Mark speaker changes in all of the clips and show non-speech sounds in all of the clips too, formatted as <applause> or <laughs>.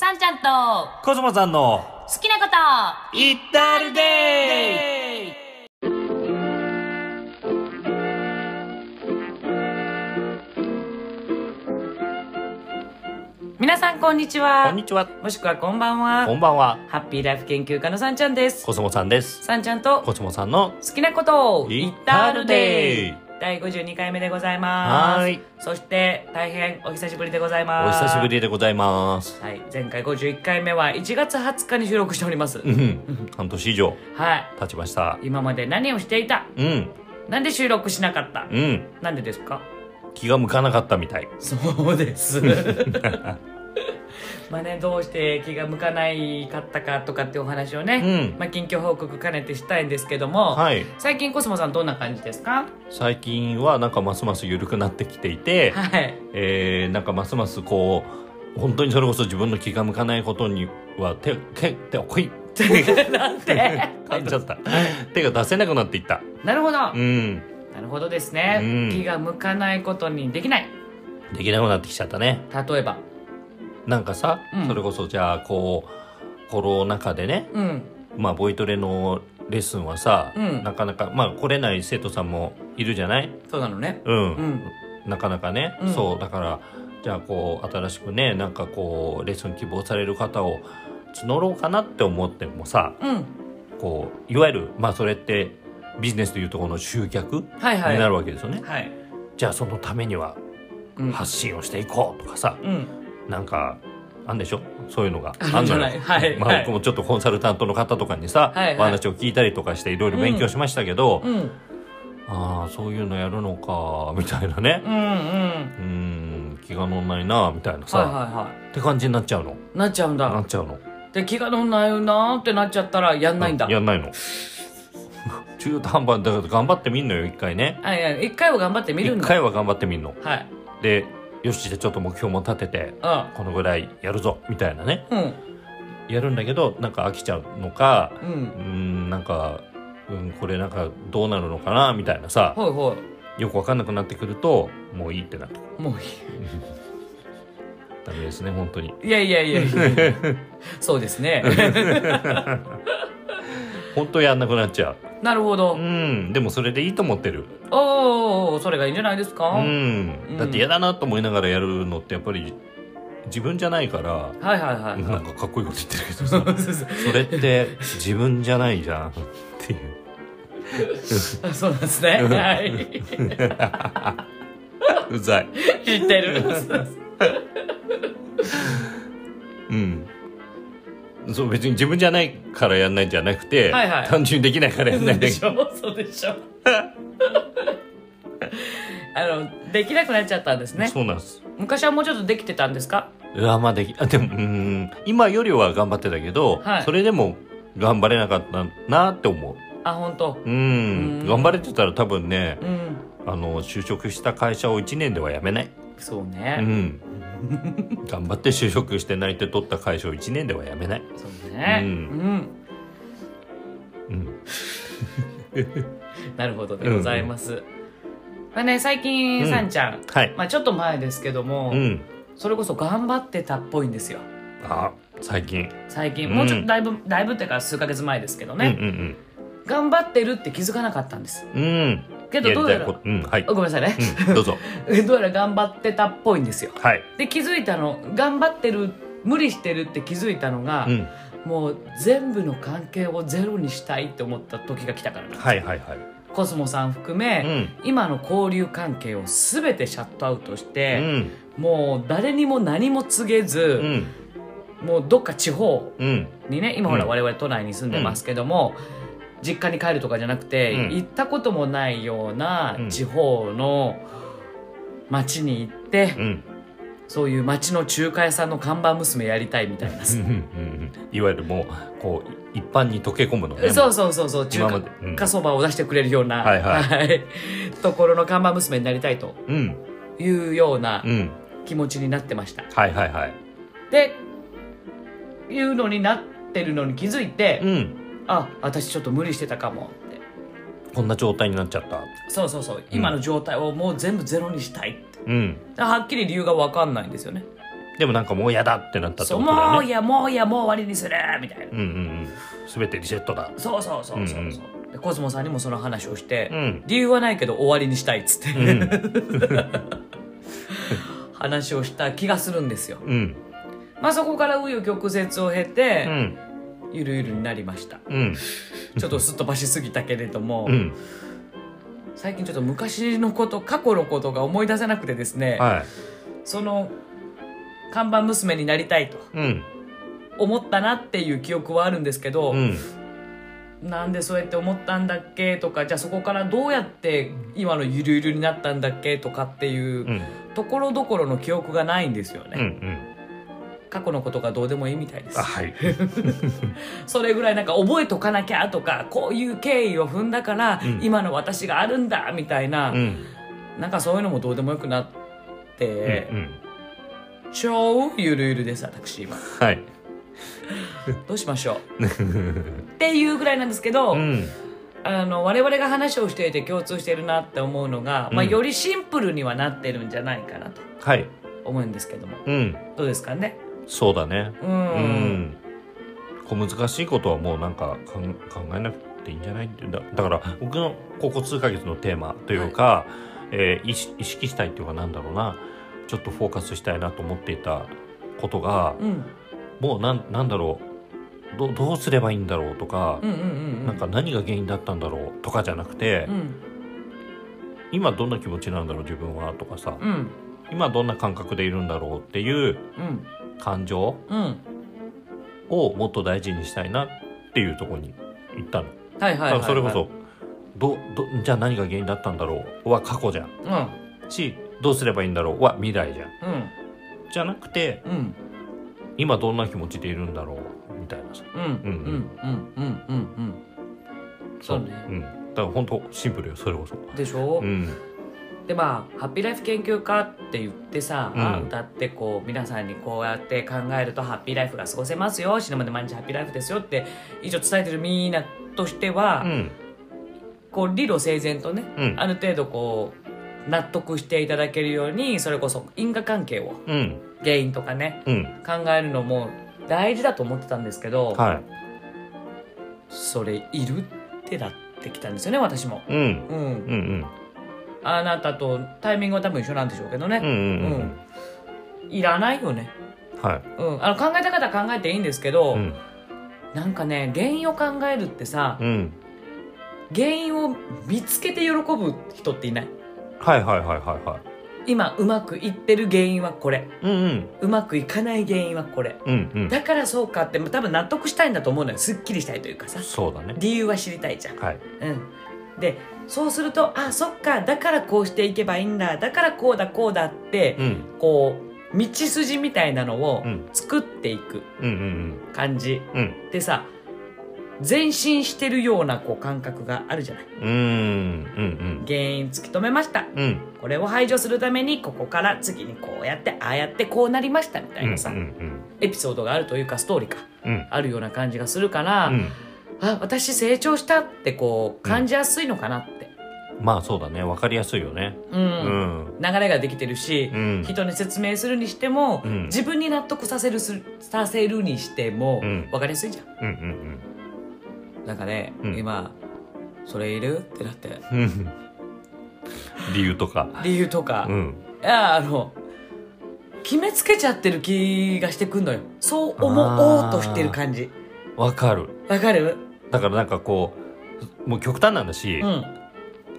Speaker 1: さんちゃんと
Speaker 2: コスモさんの
Speaker 1: 好きなこと
Speaker 2: イッタルデイ
Speaker 1: 皆さんこんにち
Speaker 2: こ
Speaker 1: は
Speaker 2: んにちは。
Speaker 1: もしくはこんばん
Speaker 2: こ
Speaker 1: は
Speaker 2: んばんは。
Speaker 1: ハッピーライフ研究家のさんちゃんです。
Speaker 2: コスモさんです。
Speaker 1: さんちゃんと
Speaker 2: コスモさんの
Speaker 1: 好きなことを
Speaker 2: イッ
Speaker 1: 言ったる
Speaker 2: タルデイ
Speaker 1: で第52回目でございます。
Speaker 2: はーい。
Speaker 1: そして大変お久しぶりでござい
Speaker 2: お
Speaker 1: ます。
Speaker 2: 久しぶりでございます。
Speaker 1: はい。前回51回目は1月20日に収録しております。
Speaker 2: うん。半年以上
Speaker 1: はい。
Speaker 2: 経ちました。
Speaker 1: 今まで何をしていた？
Speaker 2: うん。
Speaker 1: なんで収録しなかった？
Speaker 2: うん。
Speaker 1: なんでですか？
Speaker 2: 気が向かなかったみたい。
Speaker 1: そうです。<laughs> まあね、どうして気が向かないかったかとかってお話をね、
Speaker 2: うん。
Speaker 1: まあ近況報告兼ねてしたいんですけども、
Speaker 2: はい。
Speaker 1: 最近コスモさんどんな感じですか？
Speaker 2: 最近はなんかますます緩くなってきていて、
Speaker 1: はい。
Speaker 2: えー、なんかますますこう本当にそれこそ自分の気が向かないことには手手手をこい。
Speaker 1: なんて？<laughs>
Speaker 2: 噛んじゃった。手が出せなくなっていった。
Speaker 1: なるほど。
Speaker 2: うん。
Speaker 1: なるほどですね、
Speaker 2: うん。
Speaker 1: 気が向かないことにできない。
Speaker 2: できなくなってきちゃったね。
Speaker 1: 例えば？
Speaker 2: なんかさ、
Speaker 1: うん
Speaker 2: それこそじゃあこうコロナ禍でね
Speaker 1: うん。
Speaker 2: まあボイトレのレッスンはさ、
Speaker 1: うん
Speaker 2: なかなかまあ来れない生徒さんもいるじゃない？
Speaker 1: そうなのね。
Speaker 2: うん、
Speaker 1: うん。
Speaker 2: なかなかね、
Speaker 1: うん
Speaker 2: そうだからじゃあこう新しくねなんかこうレッスン希望される方を募ろうかなって思ってもさ
Speaker 1: うん。
Speaker 2: こういわゆるまあそれってビジネスというところの集客に
Speaker 1: はいはい。
Speaker 2: なるわけですよね、
Speaker 1: はい。
Speaker 2: じゃあそのためには
Speaker 1: うん。
Speaker 2: 発信をしていこうとかさ、
Speaker 1: うん。
Speaker 2: なんかあんでしょ？そういうのが。
Speaker 1: あるん
Speaker 2: のよ。
Speaker 1: はい
Speaker 2: まあ、僕もちょっとコンサルタントの方とかにさ、
Speaker 1: はいはい。
Speaker 2: お話を聞いたりとかしていろいろ勉強しましたけど、
Speaker 1: うん。
Speaker 2: ああそういうのやるのかみたいなね。
Speaker 1: うん。うん。
Speaker 2: うーん気が乗んないなみたいなさ、
Speaker 1: はいはいは
Speaker 2: って感じになっちゃうの？
Speaker 1: い。なっちゃうんだ。
Speaker 2: な。っちゃうの？
Speaker 1: で気が乗んないなーってなっちゃったらやんないんだ、
Speaker 2: やんないの。<laughs> 中途半端だから頑張ってみんのよ一回ね。
Speaker 1: 一回は頑張ってみるんだ。
Speaker 2: 一回は頑張ってみんの。
Speaker 1: はい。
Speaker 2: でよしじゃあちょっと目標も立てて
Speaker 1: あ
Speaker 2: このぐらいやるぞみたいなね。
Speaker 1: うん。
Speaker 2: やるんだけどなんか飽きちゃうのか
Speaker 1: う
Speaker 2: うんなんか、うん、これなんかどうなるのかなみたいなさ。
Speaker 1: ほいほ
Speaker 2: よく分かんなくなってくるともういいってなる。
Speaker 1: いもう <laughs>
Speaker 2: ダメですね本当に。
Speaker 1: いいやいやいやいや。<laughs> そうですね
Speaker 2: 本当やんなくなっちゃ
Speaker 1: なるほど。
Speaker 2: ううん。でもそれでいいと思ってる。
Speaker 1: おおそれがいいんじゃないですか、
Speaker 2: うん。だって嫌だなと思いながらやるのってやっぱり自分じゃないから。
Speaker 1: はいはいはい
Speaker 2: なん
Speaker 1: は
Speaker 2: かかっこいいこと言ってるけど
Speaker 1: い
Speaker 2: さ。<laughs>
Speaker 1: そ
Speaker 2: れって自分じゃないじゃんっていう。
Speaker 1: あそうなんですね。はい。<laughs> う
Speaker 2: ざい。
Speaker 1: 知ってる。
Speaker 2: うんそう別に自分じゃないからやんないんじゃなくて、
Speaker 1: はいはい。
Speaker 2: 単純にできないからやんないんだけど。
Speaker 1: でしょそうでしょ。<laughs> あのできなくなっちゃったんですね。
Speaker 2: そうなんです。
Speaker 1: 昔はもうちょっとできてたんですか？
Speaker 2: うわまあできあでもうん今よりは頑張ってたけど、
Speaker 1: はい。
Speaker 2: それでも頑張れなかったなって思う。
Speaker 1: あ本当。
Speaker 2: うん。
Speaker 1: うん。
Speaker 2: 頑張れてたら多分ね
Speaker 1: うん。
Speaker 2: あの就職した会社を1年では辞めない
Speaker 1: そう
Speaker 2: う
Speaker 1: ね、
Speaker 2: ん。頑張って就職して内定取った会社を1年では辞めない。
Speaker 1: そうね。
Speaker 2: う
Speaker 1: うん。ん、
Speaker 2: うん。<laughs>
Speaker 1: なるほどでございます、まあね最近、
Speaker 2: うん。
Speaker 1: さんちゃん。
Speaker 2: はい。
Speaker 1: まあちょっと前ですけども、
Speaker 2: うん。
Speaker 1: それこそ頑張ってたっぽいんですよ。
Speaker 2: あ最近。
Speaker 1: 最近。
Speaker 2: うん
Speaker 1: もうちょっとだいぶ、だいぶっていうか数ヶ月前ですけどね、
Speaker 2: うん
Speaker 1: 頑張ってるって気づかなかったんです。
Speaker 2: うんうんうん
Speaker 1: けどどうやら
Speaker 2: うんはい、
Speaker 1: ごめんなさいね、
Speaker 2: うん、どうぞ。<laughs>
Speaker 1: どうやら頑張ってたっぽいんですよ。
Speaker 2: はい。
Speaker 1: で気づいたの頑張ってる無理してるって気づいたのが、
Speaker 2: うん。
Speaker 1: もう全部の関係をゼロにしたいって思った時が来たから
Speaker 2: はいはいはい。
Speaker 1: コスモさん含め、
Speaker 2: うん。
Speaker 1: 今の交流関係を全てシャットアウトし
Speaker 2: う
Speaker 1: て、
Speaker 2: ん。
Speaker 1: もう誰にも何も告げず、
Speaker 2: うん。
Speaker 1: もうどっか地方
Speaker 2: うん。
Speaker 1: にね今ほら
Speaker 2: うん。
Speaker 1: 我々都内に住んでますけども、実家に帰るとかじゃなくて、
Speaker 2: うん。
Speaker 1: 行ったこともないような
Speaker 2: うん。
Speaker 1: 地方の町に行って、
Speaker 2: うん。
Speaker 1: そういう町の中華屋さんの看板娘やりたいみたいな、
Speaker 2: うんうんいわゆるもうこう一般に溶け込むのね。<laughs>
Speaker 1: そうそうそうそう中華
Speaker 2: 今までうん。
Speaker 1: 華そばを出してくれるような、
Speaker 2: はいはい。
Speaker 1: い。ところの看板娘になりたいと
Speaker 2: うん。
Speaker 1: いうような
Speaker 2: うん。
Speaker 1: 気持ちになってました。
Speaker 2: はいはいはい。
Speaker 1: でいうのになってるのに気づいて、
Speaker 2: うん
Speaker 1: あ私ちょっと無理してたかも。って
Speaker 2: こんな状態になっちゃった。
Speaker 1: そうそうそう。今の状態をもう全部ゼロにしたいって。
Speaker 2: うん。
Speaker 1: はっきり理由が分かんないんですよね。
Speaker 2: でもなんかもう嫌だってなったって
Speaker 1: そう
Speaker 2: ことだ
Speaker 1: もういやもういやもう終わりにするみたいな、
Speaker 2: うんうんうん。全てリセットだ。
Speaker 1: そうそうそうそうそう、
Speaker 2: う。ん
Speaker 1: でコスモさんにもその話をして、
Speaker 2: うん。
Speaker 1: 理由はないけど終わりにしたいっつって、
Speaker 2: うん。<laughs>
Speaker 1: 話をした気がするんですよ。
Speaker 2: うん。
Speaker 1: まあそこから紆余曲折を経
Speaker 2: う
Speaker 1: て、
Speaker 2: ん
Speaker 1: ゆるゆるになりました。
Speaker 2: うん。
Speaker 1: ちょっとすっ飛ばしすぎたけれども、
Speaker 2: うん。
Speaker 1: 最近ちょっと昔のこと過去のことが思い出せなくてですね、
Speaker 2: はい。
Speaker 1: その看板娘になりたいと
Speaker 2: うん。
Speaker 1: 思ったなっていう記憶はあるんですけど、
Speaker 2: うん。
Speaker 1: なんでそうやって思ったんだっけとかじゃあそこからどうやって今のゆるゆるになったんだっけとかっていう
Speaker 2: うん。
Speaker 1: ところどころの記憶がないんですよね、
Speaker 2: うんうん
Speaker 1: 過去のことがどうでもいいみたいです。
Speaker 2: あはい。<laughs>
Speaker 1: それぐらいなんか覚えとかなきゃとかこういう経緯を踏んだから、
Speaker 2: うん。
Speaker 1: 今の私があるんだみたいな、
Speaker 2: うん。
Speaker 1: なんかそういうのもどうでもよくなって、
Speaker 2: うん
Speaker 1: 超ゆるゆるです私今。
Speaker 2: はい。<laughs>
Speaker 1: どうしましょう？っていうぐらいなんですけど、
Speaker 2: うん。
Speaker 1: あの我々が話をしていて共通しているなって思うのが、まあ、
Speaker 2: うん
Speaker 1: よりシンプルにはなってるんじゃないかなと
Speaker 2: はい。
Speaker 1: 思うんですけども。
Speaker 2: うん。
Speaker 1: どうですかね？
Speaker 2: そうだね。
Speaker 1: う
Speaker 2: うん。んこう難しいことはもうなんか考えなくていいんじゃない？ってだだから僕のここ数ヶ月のテーマというか、えー意識したいっていうかなんだろうな。ちょっとフォーカスしたいなと思っていたことが、
Speaker 1: うん。
Speaker 2: もうなんなんだろう。どどうすればいいんだろうとか、
Speaker 1: うんうんうんうん。
Speaker 2: なんか何が原因だったんだろうとかじゃなくて、
Speaker 1: うん。
Speaker 2: 今どんな気持ちなんだろう自分はとかさ、
Speaker 1: うん
Speaker 2: 今どんな感覚でいるんだろうっていう
Speaker 1: うん
Speaker 2: 感情
Speaker 1: うん
Speaker 2: をもっと大事にしたいなっていうところに行ったの。
Speaker 1: はいはいはい、
Speaker 2: それこそどどじゃあ何が原因だったんだろうは過去じゃん。
Speaker 1: うん。
Speaker 2: しどうすればいいんだろうは未来じゃん。
Speaker 1: うん。
Speaker 2: じゃなくて
Speaker 1: うん。
Speaker 2: 今どんな気持ちでいるんだろうみたいなさ。
Speaker 1: そうね。
Speaker 2: うん、だから本当シンプルよそれこそ。
Speaker 1: でしょ、
Speaker 2: うん
Speaker 1: でまあハッピーライフ研究家って言ってさ、
Speaker 2: うん。
Speaker 1: 歌ってこう皆さんにこうやって考えるとハッピーライフが過ごせますよ死ぬまで毎日ハッピーライフですよって一応伝えてるみんなとしては、
Speaker 2: うん。
Speaker 1: こう理路整然とね、
Speaker 2: うん。
Speaker 1: ある程度こう納得していただけるようにそれこそ因果関係を
Speaker 2: うん。
Speaker 1: 原因とかね
Speaker 2: うん。
Speaker 1: 考えるのも大事だと思ってたんですけど、
Speaker 2: はい。
Speaker 1: それいるってなってきたんですよね私も。
Speaker 2: うん。
Speaker 1: うん、
Speaker 2: うんうん
Speaker 1: あなたとタイミングは多分一緒なんでしょうけどね。
Speaker 2: うんうんうん
Speaker 1: いらないよね。
Speaker 2: はい。
Speaker 1: うん、あの考えた方は考えていいんですけど、
Speaker 2: うん。
Speaker 1: なんかね原因を考えるってさ、
Speaker 2: うん。
Speaker 1: 原因を見つけて喜ぶ人っていない？
Speaker 2: はいはいはいはいはい。
Speaker 1: 今うまくいってる原因はこれ。
Speaker 2: うんうん。
Speaker 1: うまくいかない原因はこれ。
Speaker 2: うんうん。
Speaker 1: だからそうかって多分納得したいんだと思うのよ。すっきりしたいというかさ。
Speaker 2: そうだね。
Speaker 1: 理由は知りたいじゃん、
Speaker 2: はい。
Speaker 1: うん、でそうするとあそっかだからこうしていけばいいんだだからこうだこうだって、
Speaker 2: うん。
Speaker 1: こう道筋みたいなのを
Speaker 2: うん。
Speaker 1: 作っていく
Speaker 2: うんうん
Speaker 1: 感じ。
Speaker 2: うん。うん
Speaker 1: でさ前進してるようなこう感覚があるじゃない？
Speaker 2: うんうん
Speaker 1: 原因突き止めました。
Speaker 2: うん。うん
Speaker 1: これを排除するためにここから次にこうやってああやってこうなりましたみたいなさ、
Speaker 2: うんうん。
Speaker 1: エピソードがあるというかストーリーか。
Speaker 2: うん。
Speaker 1: あるような感じがするから、
Speaker 2: うん。
Speaker 1: あ私成長したってこう感じやすいのかなって、
Speaker 2: まあそうだね。わかりやすいよね。
Speaker 1: うん。
Speaker 2: うん。
Speaker 1: 流れができてるし、
Speaker 2: うん。
Speaker 1: 人に説明するにしても、
Speaker 2: うん。
Speaker 1: 自分に納得させるすさせるにしても、
Speaker 2: うん。
Speaker 1: 分かりやすいじゃん。
Speaker 2: うんうん
Speaker 1: なんかね、
Speaker 2: うん。
Speaker 1: 今それいる？ってなって。
Speaker 2: うんうん理由とか。
Speaker 1: 理由とか、い
Speaker 2: うん。
Speaker 1: やあの決めつけちゃってる気がしてくんのよ。そう思おうとしてる感じ。
Speaker 2: わかる。
Speaker 1: わかる？
Speaker 2: だからなんかこうもう極端なんだし、
Speaker 1: うん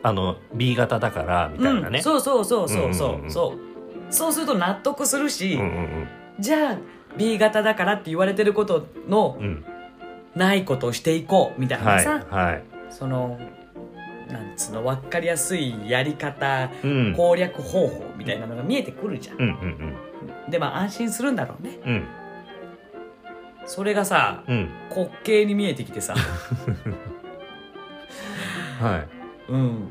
Speaker 2: あの B 型だからみたいなね、
Speaker 1: うん、そうそうそうそうそう,、
Speaker 2: うんうんうん。
Speaker 1: そう。そうすると納得するし、
Speaker 2: うんうん
Speaker 1: じゃあ B 型だからって言われてることの
Speaker 2: うん。うん
Speaker 1: ないことをしていこうみたいな
Speaker 2: はい
Speaker 1: さ、
Speaker 2: はい。
Speaker 1: そのなんつうの分かりやすいやり方
Speaker 2: うん。
Speaker 1: 攻略方法みたいなのが見えてくるじゃん、
Speaker 2: うんうん
Speaker 1: でまあ安心するんだろうね。
Speaker 2: うんうん。
Speaker 1: それがさ
Speaker 2: うん。
Speaker 1: 滑稽に見えてきてさ。<laughs>
Speaker 2: はい
Speaker 1: うん。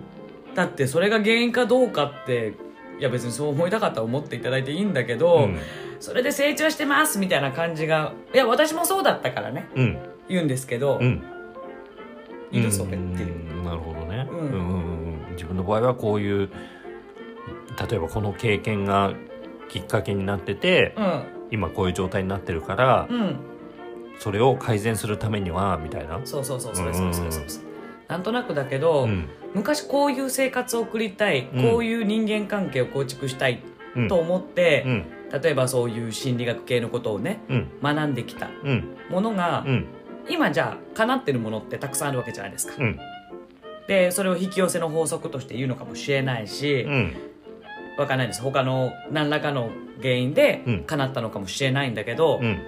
Speaker 1: だってそれが原因かどうかっていや別にそう思いたかったら思っていただいていいんだけど、
Speaker 2: うん。
Speaker 1: それで成長してますみたいな感じがいや私もそうだったからね。
Speaker 2: うん。
Speaker 1: 言うんですけど、
Speaker 2: うん。
Speaker 1: いるそれっていう。
Speaker 2: うん。なるほどね、
Speaker 1: うん。
Speaker 2: うんうんうん。自分の場合はこういう例えばこの経験がきっかけになってて、
Speaker 1: うん。
Speaker 2: 今こういう状態になってるから、
Speaker 1: うん。
Speaker 2: それを改善するためにはみたいな。
Speaker 1: そうそうそうそれそれそれそれそれなんとなくだけど、
Speaker 2: うん。
Speaker 1: 昔こういう生活を送りたい、
Speaker 2: うん。
Speaker 1: こういう人間関係を構築したい
Speaker 2: うん。
Speaker 1: と思って
Speaker 2: う、ん。
Speaker 1: 例えばそういう心理学系のことをね
Speaker 2: うん。
Speaker 1: 学んできた
Speaker 2: うん。
Speaker 1: ものが、
Speaker 2: うん。
Speaker 1: 今じゃあ叶ってるものってたくさんあるわけじゃないですか。
Speaker 2: うん。
Speaker 1: でそれを引き寄せの法則として言うのかもしれないし、
Speaker 2: うん。
Speaker 1: わかんないです。他の何らかの原因で
Speaker 2: うん。
Speaker 1: 叶ったのかもしれないんだけど、
Speaker 2: うん。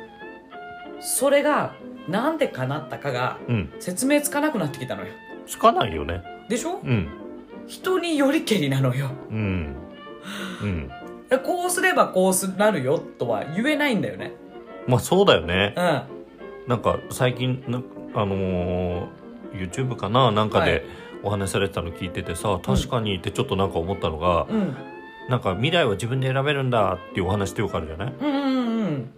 Speaker 1: それがなんで叶ったかが
Speaker 2: うん。
Speaker 1: 説明つかなくなってきたのよ
Speaker 2: つかないよね。
Speaker 1: でしょ？
Speaker 2: うん。
Speaker 1: 人によりけりなのよ。
Speaker 2: うん。うん。
Speaker 1: こうすればこうすなるよとは言えないんだよね。
Speaker 2: まあそうだよね。
Speaker 1: うん。
Speaker 2: なんか最近なあのー YouTube かな？なんか
Speaker 1: はい。
Speaker 2: でお話しされてたの聞いててさ、確かにってちょっとなんか思ったのが、
Speaker 1: うん。
Speaker 2: なんか未来は自分で選べるんだっていうお話ってよくあるじゃない？
Speaker 1: うんうんうん。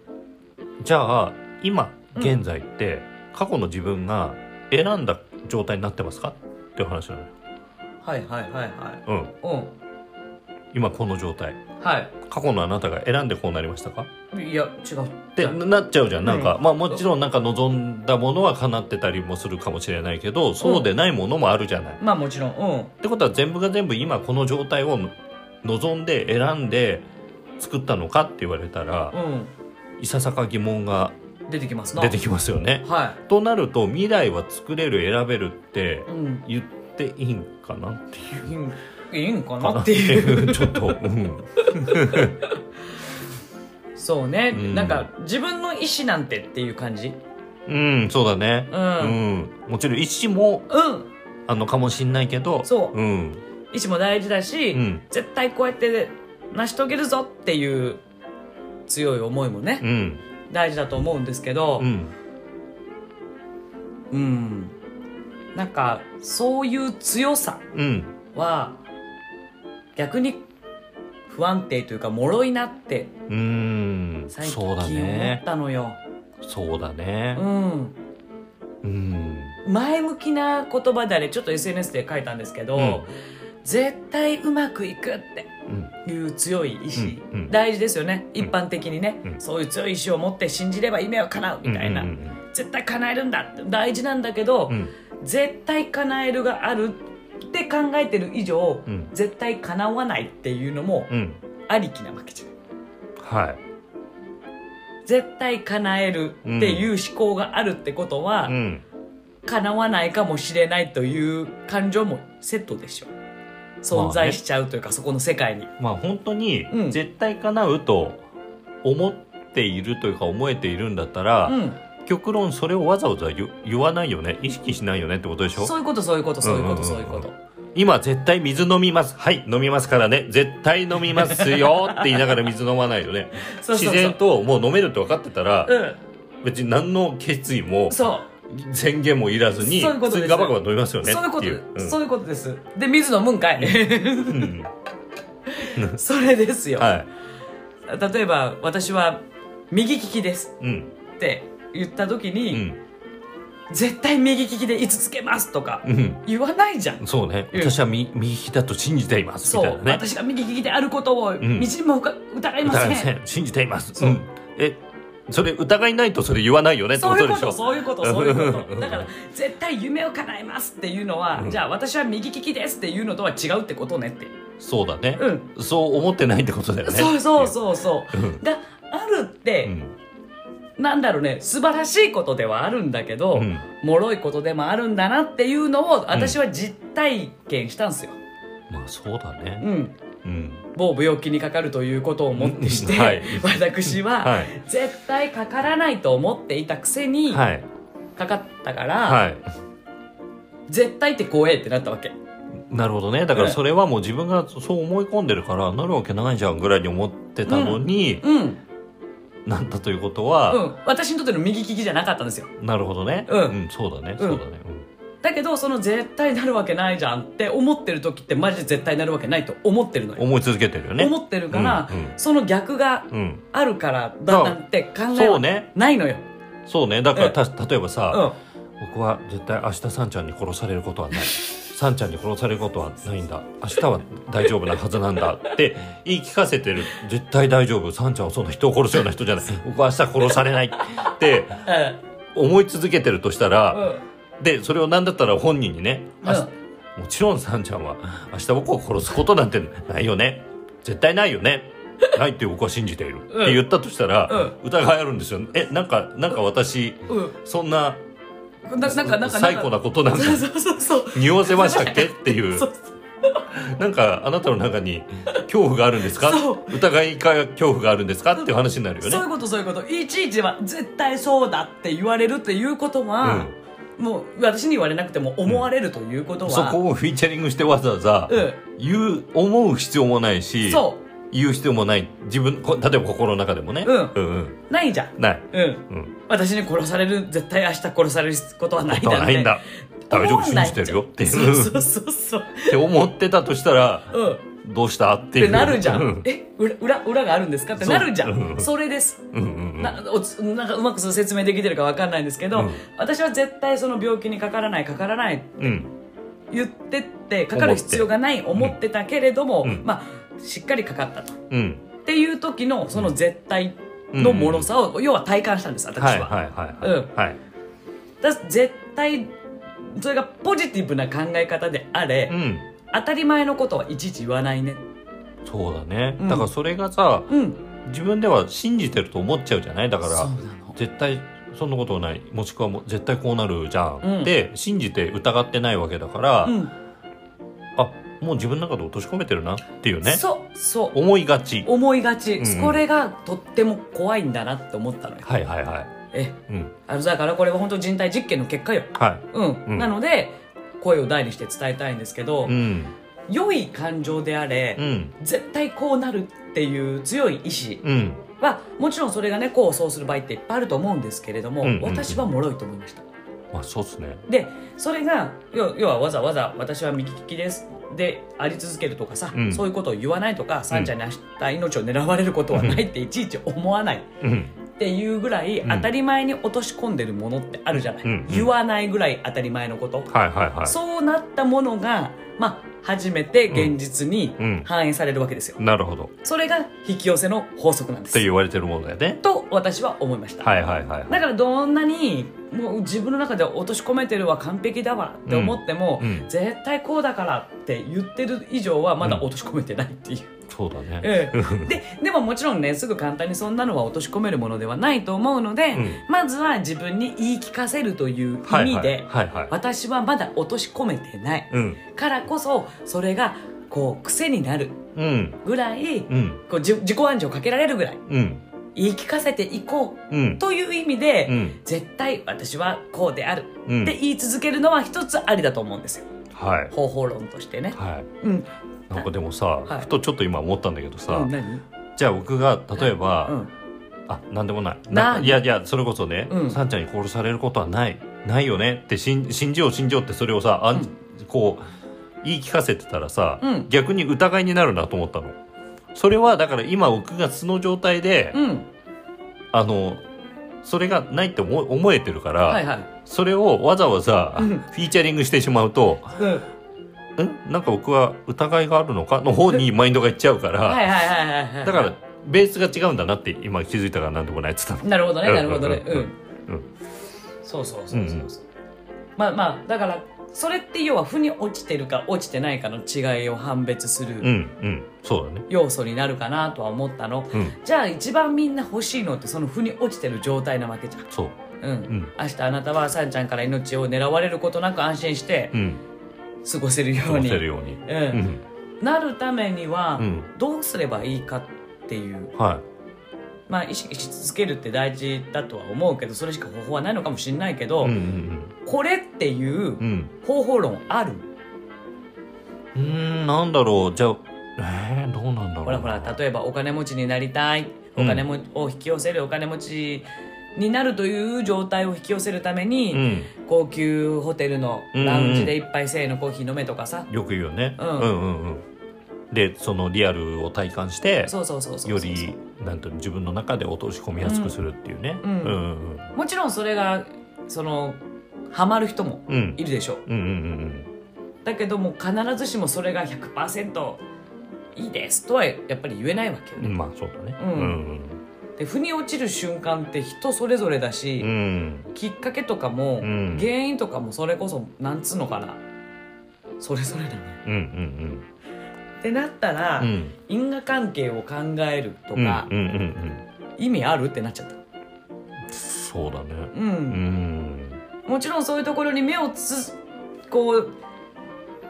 Speaker 2: じゃあ今
Speaker 1: うん。
Speaker 2: 現在って過去の自分が選んだ状態になってますか？っていう話なのよ、
Speaker 1: はいはいはいはい。
Speaker 2: うん、
Speaker 1: うん。
Speaker 2: 今この状態。
Speaker 1: は
Speaker 2: 過去のあなたが選んでこうなりましたか？
Speaker 1: いいや違う。
Speaker 2: ってなっちゃうじゃんなんか、
Speaker 1: うん。
Speaker 2: まあもちろんなんか望んだものは叶ってたりもするかもしれないけどそうでないものもあるじゃない、
Speaker 1: まあもちろん。うん。
Speaker 2: ってことは全部が全部今この状態を望んで選んで作ったのかって言われたら
Speaker 1: う
Speaker 2: いささか疑問が
Speaker 1: ん出てきますな。
Speaker 2: 出てきますよね。
Speaker 1: は
Speaker 2: となると未来は作れる選べるって
Speaker 1: いうん。
Speaker 2: 言っていいんかなっていう。
Speaker 1: いいんいいんか
Speaker 2: かな
Speaker 1: なっていう。
Speaker 2: ちょっと、うん、<laughs>
Speaker 1: そうね、
Speaker 2: うん。
Speaker 1: なんか自分の意思なんてっていう感じ？
Speaker 2: うん、そうだね。
Speaker 1: う、
Speaker 2: うん。ん、もちろん意思も
Speaker 1: うん、
Speaker 2: あのかもしんないけど、
Speaker 1: そう。
Speaker 2: うん、
Speaker 1: 意思も大事だし、
Speaker 2: うん、
Speaker 1: 絶対こうやって成し遂げるぞっていう強い思いもね、
Speaker 2: うん、
Speaker 1: 大事だと思うんですけど
Speaker 2: うん、
Speaker 1: うん。なんかそういう強さ
Speaker 2: うん、
Speaker 1: は逆に不安定というか脆いなって
Speaker 2: うん、
Speaker 1: 最近思っ
Speaker 2: ね。
Speaker 1: たのよ、
Speaker 2: そうだね。
Speaker 1: う。ん。
Speaker 2: うん、
Speaker 1: 前向きな言葉であれちょっと SNS で書いたんですけど、
Speaker 2: うん
Speaker 1: 絶対うまくいくって
Speaker 2: うん、
Speaker 1: いう強い意志、
Speaker 2: うんうん。
Speaker 1: 大事ですよね。一般的にね、
Speaker 2: うん。
Speaker 1: そういう強い意志を持って信じれば夢は叶うみたいな、
Speaker 2: うん
Speaker 1: 絶対叶えるんだって大事なんだけど、絶対叶えるがあるって考えてる以上、
Speaker 2: うん。
Speaker 1: 絶対叶わないっていうのも
Speaker 2: うん。
Speaker 1: ありきなわけじゃん。
Speaker 2: はい。
Speaker 1: 絶対叶えるっていう思考があるってことは、
Speaker 2: うん。
Speaker 1: 叶わないかもしれないという感情もセットでしょ存在しちゃうというか、そこの世界に。
Speaker 2: まあ本当に
Speaker 1: うん。
Speaker 2: 絶対叶うと思っているというか思えているんだったら、
Speaker 1: うん。
Speaker 2: 極論それをわざわざ言言わないよね。意識しないよねってことでしょ？
Speaker 1: そういうことそういうことそういうことそういうこと。
Speaker 2: 今絶対水飲みます。はい飲みますからね。絶対飲みますよ。<laughs> って言いながら水飲まないよね。
Speaker 1: そうそうそう。
Speaker 2: 自然ともう飲めるって分かってたら、
Speaker 1: うん。
Speaker 2: 別に何の決意も
Speaker 1: そう
Speaker 2: 宣言もいらずに
Speaker 1: そういうことです。
Speaker 2: ガバガバ飲みますよね
Speaker 1: そういうことそういうことです。で水飲むんかい。
Speaker 2: うん。<laughs>
Speaker 1: それですよ、
Speaker 2: はい。
Speaker 1: 例えば私は右利きです。
Speaker 2: うん。
Speaker 1: って言った時
Speaker 2: う
Speaker 1: に、
Speaker 2: ん。
Speaker 1: 絶対右利きでいつつけますとか
Speaker 2: うん。
Speaker 1: 言わないじゃん。
Speaker 2: そうね、
Speaker 1: うん。
Speaker 2: 私は右右利きだと信じています。
Speaker 1: そう、
Speaker 2: みたいなね。
Speaker 1: 私が右利きであることを道
Speaker 2: ん。
Speaker 1: にも疑いません、
Speaker 2: 信じています。えそれ疑いないとそれ言わないよねって
Speaker 1: そういうこと
Speaker 2: ことでしょ？
Speaker 1: そういうことそういうこと <laughs>
Speaker 2: うん
Speaker 1: だから絶対夢を叶えますっていうのは、
Speaker 2: うん。
Speaker 1: じゃあ私は右利きですっていうのとは違うってことねって。
Speaker 2: そうだね、
Speaker 1: うん。
Speaker 2: そう思ってないってことだよね。
Speaker 1: そうそうそうそう。
Speaker 2: うん。
Speaker 1: があるって、
Speaker 2: うん。
Speaker 1: なんだろうね素晴らしいことではあるんだけど、
Speaker 2: うん。
Speaker 1: 脆いことでもあるんだなっていうのを私は実体験したんですよ、
Speaker 2: まあそうだね。
Speaker 1: うん、
Speaker 2: うん
Speaker 1: 某病気にかかるということをもってして、
Speaker 2: うんはい。
Speaker 1: 私は、
Speaker 2: はい。
Speaker 1: 絶対かからないと思っていたくせに
Speaker 2: はい。
Speaker 1: かかったから、
Speaker 2: はい。
Speaker 1: 絶対って怖えってなったわけ。
Speaker 2: なるほどね。だか
Speaker 1: うん
Speaker 2: らそれはもう自分がそう思い込んでるからなるわけないじゃんぐらいに思ってたのに、
Speaker 1: うん。
Speaker 2: なったということは、
Speaker 1: うん、私にとっての右利きじゃなかったんですよ。
Speaker 2: なるほどね。
Speaker 1: うん。
Speaker 2: そうだね。
Speaker 1: うん。
Speaker 2: そうだね、
Speaker 1: だけどその絶対なるわけないじゃんって思ってる時ってマジで絶対なるわけないと思ってるのよ、
Speaker 2: うん思い続けてるよね。
Speaker 1: 思ってるから、
Speaker 2: うんうん。
Speaker 1: その逆が
Speaker 2: うん。
Speaker 1: あるからだなんて考えはないのよ、
Speaker 2: そうね。だから
Speaker 1: うん
Speaker 2: た例えばさ、
Speaker 1: うん。
Speaker 2: 僕は絶対明日さんちゃんに殺されることはない。さんちゃんに殺されることはないんだ。明日は大丈夫なはずなんだって <laughs> 言い聞かせてる絶対大丈夫。さんちゃんはそんな人を殺すような人じゃない。僕は明日殺されないって <laughs> 思い続けてるとしたら、
Speaker 1: うん
Speaker 2: でそれを何だったら本人にね、
Speaker 1: うん。
Speaker 2: もちろんさんちゃんは明日僕を殺すことなんてないよね。絶対ないよね。<laughs> ないって僕は信じている、って言ったとしたら、疑いあるんですよ。えなんかなんか私
Speaker 1: うん。
Speaker 2: そんな
Speaker 1: うんななんかなんか。
Speaker 2: 最高なことなんか
Speaker 1: そうそうそうそう。
Speaker 2: 匂わせましたっけ？っていう。<laughs> なんかあなたの中に恐怖があるんですか？疑いか恐怖があるんですか？っていう話になるよね。
Speaker 1: そういうことそういうこと。いちいちは絶対そうだって言われるっていうことは、もう私に言われなくても思われるということは、
Speaker 2: そこをフィーチャリングしてわざわざ
Speaker 1: うん。
Speaker 2: 言う思う必要もないし
Speaker 1: そ
Speaker 2: 言う必要もない。自分こ例えば心の中でもね、
Speaker 1: うん。
Speaker 2: うんうん。
Speaker 1: うないじゃん。
Speaker 2: ない、
Speaker 1: うん。
Speaker 2: うん、
Speaker 1: 私に殺される絶対明日殺されることはない
Speaker 2: ことはないんだ。大丈夫信じてるよっていう。
Speaker 1: そうそうそうそう。
Speaker 2: って思ってたとしたら
Speaker 1: うん。っ
Speaker 2: どうしたっていう。
Speaker 1: てなるじゃ
Speaker 2: うん。
Speaker 1: え裏裏裏があるんですか？ってなるじゃ
Speaker 2: ん。
Speaker 1: それです。
Speaker 2: うんうんうん。
Speaker 1: なおつなんかうまく説明できてるかわかんないんですけど、
Speaker 2: うん。
Speaker 1: 私は絶対その病気にかからないかからない
Speaker 2: うん。
Speaker 1: 言ってってかかる必要がない思ってたけれども、
Speaker 2: うん。
Speaker 1: まあしっかりかかったと。
Speaker 2: うん。
Speaker 1: っていう時のその絶対のもろさを、要は体感したんです私は、
Speaker 2: はいはいはいはい、
Speaker 1: うん。
Speaker 2: はい。
Speaker 1: だ絶対それがポジティブな考え方であれ、
Speaker 2: うん
Speaker 1: 当たり前のことはいちいち言わないね。
Speaker 2: そうだね、
Speaker 1: うん。
Speaker 2: だからそれがさ
Speaker 1: うん。
Speaker 2: 自分では信じてると思っちゃうじゃない？だから
Speaker 1: そうなの。
Speaker 2: 絶対そんなことはない。もしくはもう絶対こうなるじゃん、
Speaker 1: うん。
Speaker 2: で信じて疑ってないわけだから、
Speaker 1: うん。
Speaker 2: あもう自分の中で落とし込めてるな？っていうね。
Speaker 1: そうそう。
Speaker 2: 思いがち。
Speaker 1: 思いがち、
Speaker 2: うんうん。
Speaker 1: これがとっても怖いんだなって思ったのよ。
Speaker 2: はいはいはい。
Speaker 1: え
Speaker 2: うん。
Speaker 1: あのだからこれは本当人体実験の結果よ。
Speaker 2: は
Speaker 1: うん、
Speaker 2: うん。
Speaker 1: なので声を大にして伝えたいんですけど、
Speaker 2: いうん。
Speaker 1: 良い感情であれ、
Speaker 2: うん。
Speaker 1: 絶対こうなるっていう強い意志
Speaker 2: うん。
Speaker 1: はもちろんそれがねこうそうする場合っていっぱいあると思うんですけれども、
Speaker 2: うんうんうん。
Speaker 1: 私は脆いと思いました。
Speaker 2: まあそうっすね。
Speaker 1: でそれが要要はわざわざ私は右利きです。であり続けるとかさ、
Speaker 2: うん。
Speaker 1: そういうことを言わないとか、さんちゃんに明日命を狙われることはないっていちいち思わない。
Speaker 2: うん
Speaker 1: っていうぐらい
Speaker 2: うん。
Speaker 1: 当たり前に落とし込んでるものってあるじゃない、
Speaker 2: うんうん。
Speaker 1: 言わないぐらい当たり前のこと、
Speaker 2: はいはいはい。
Speaker 1: そうなったものが、まあ、初めて現実に
Speaker 2: うん。
Speaker 1: 反映されるわけですよ。
Speaker 2: なるほど。っ
Speaker 1: それが引き寄せの法則なんです。
Speaker 2: て言われてるものだよね。
Speaker 1: と私は思いました。
Speaker 2: はいはいはい
Speaker 1: だからどんなにもう自分の中で落とし込めてるわ完璧だわって思っても、
Speaker 2: うん。
Speaker 1: 絶対こうだからって言ってる以上はまだ
Speaker 2: うん。
Speaker 1: 落とし込めてないっていう。
Speaker 2: そうだね。
Speaker 1: ええ。<laughs> ででももちろんねすぐ簡単にそんなのは落とし込めるものではないと思うので、
Speaker 2: うん。
Speaker 1: まずは自分に言い聞かせるという
Speaker 2: はい
Speaker 1: 意味で、
Speaker 2: はいはい。はい
Speaker 1: 私はまだ落とし込めてない。
Speaker 2: うん。
Speaker 1: からこそそれがこう癖になる
Speaker 2: うん。
Speaker 1: ぐらい、
Speaker 2: うん。
Speaker 1: こうじ自己暗示をかけられるぐらい
Speaker 2: うん。
Speaker 1: 言い聞かせていこ
Speaker 2: う
Speaker 1: うん。という意味で、
Speaker 2: うん。
Speaker 1: 絶対私はこうである
Speaker 2: うん。
Speaker 1: って言い続けるのは一つありだと思うんですよ。
Speaker 2: はい。
Speaker 1: 方法論としてね。
Speaker 2: はい。
Speaker 1: うん、
Speaker 2: なんかでもさ、
Speaker 1: はい。
Speaker 2: ふとちょっと今思ったんだけどさ、
Speaker 1: うん、何？
Speaker 2: じゃあ僕が例えば、
Speaker 1: うん。
Speaker 2: あなんでもない。
Speaker 1: な
Speaker 2: い。やいやそれこそね、
Speaker 1: うん。
Speaker 2: さんちゃんに殺されることはない。ないよねって信信じよう信じようってそれをさあん、
Speaker 1: うん。
Speaker 2: こう言い聞かせてたらさ、
Speaker 1: うん。
Speaker 2: 逆に疑いになるなと思ったの。それはだから今僕が素の状態で、
Speaker 1: うん。
Speaker 2: あのそれがないって思思えてるから、
Speaker 1: はいはい。
Speaker 2: それをわざわざ
Speaker 1: うん。
Speaker 2: フィーチャリングしてしまうと、
Speaker 1: うん
Speaker 2: んなんか僕は疑いがあるのか？の方にマインドがいっちゃうから、<laughs>
Speaker 1: はいはいはいはいはい
Speaker 2: だからベースが違うんだなって今気づいたからなんでもないっつったの。
Speaker 1: なるほどね
Speaker 2: うん。
Speaker 1: なるほどね。うん。ん。
Speaker 2: ううん。
Speaker 1: そうそうそうそうそう。
Speaker 2: うんうん。
Speaker 1: まあまあだからそれって要は負に落ちてるか落ちてないかの違いを判別す
Speaker 2: うん
Speaker 1: る
Speaker 2: うん。そうだね。
Speaker 1: 要素になるかなとは思ったの。
Speaker 2: うん。
Speaker 1: じゃあ一番みんな欲しいのってその負に落ちてる状態なわけじゃん。
Speaker 2: そう。
Speaker 1: うん、
Speaker 2: ん。
Speaker 1: 明日あなたはさんちゃんから命を狙われることなく安心して
Speaker 2: うん。
Speaker 1: 過ごせるように
Speaker 2: うんん。
Speaker 1: なるためには
Speaker 2: うん
Speaker 1: どうすればいいかっていう
Speaker 2: は
Speaker 1: まあ意識し続けるって大事だとは思うけどそれしか方法はないのかもしれないけど、
Speaker 2: い。うんうん
Speaker 1: これっていう
Speaker 2: うん。うん。
Speaker 1: 方法論ある？
Speaker 2: うーんなんだろうじゃあえー、どうなんだろうな。
Speaker 1: ほらほら例えばお金持ちになりたいお金も、を引き寄せるお金持ちになるという状態を引き寄せるために、
Speaker 2: うん。
Speaker 1: 高級ホテルのラウンジで一杯せーのコーヒー飲めとかさ、
Speaker 2: よく言うよね。
Speaker 1: うん。
Speaker 2: うんうんうん。でそのリアルを体感してよりなんていうの自分の中で落とし込みやすくするっていうね。
Speaker 1: うん。
Speaker 2: うんうん
Speaker 1: もちろんそれがそのハマる人も
Speaker 2: うん。うん
Speaker 1: いるでしょ。う
Speaker 2: うんうんうん。
Speaker 1: だけども必ずしもそれが100%いいですとはやっぱり言えないわけよね、
Speaker 2: まあそうだね。
Speaker 1: うんで腑に落ちる瞬間って人それぞれだし、
Speaker 2: うん。うん
Speaker 1: きっかけとかも、
Speaker 2: うん。
Speaker 1: 原因とかもそれこそなんつうのかな。それぞれだね。
Speaker 2: うんうん
Speaker 1: ってなったら、
Speaker 2: うん。うん
Speaker 1: 因果関係を考えると
Speaker 2: うん
Speaker 1: か、
Speaker 2: うんうんうん。
Speaker 1: 意味あるってなっちゃった。
Speaker 2: そうだね。
Speaker 1: うん、
Speaker 2: うん。
Speaker 1: もちろんそういうところに目をつこう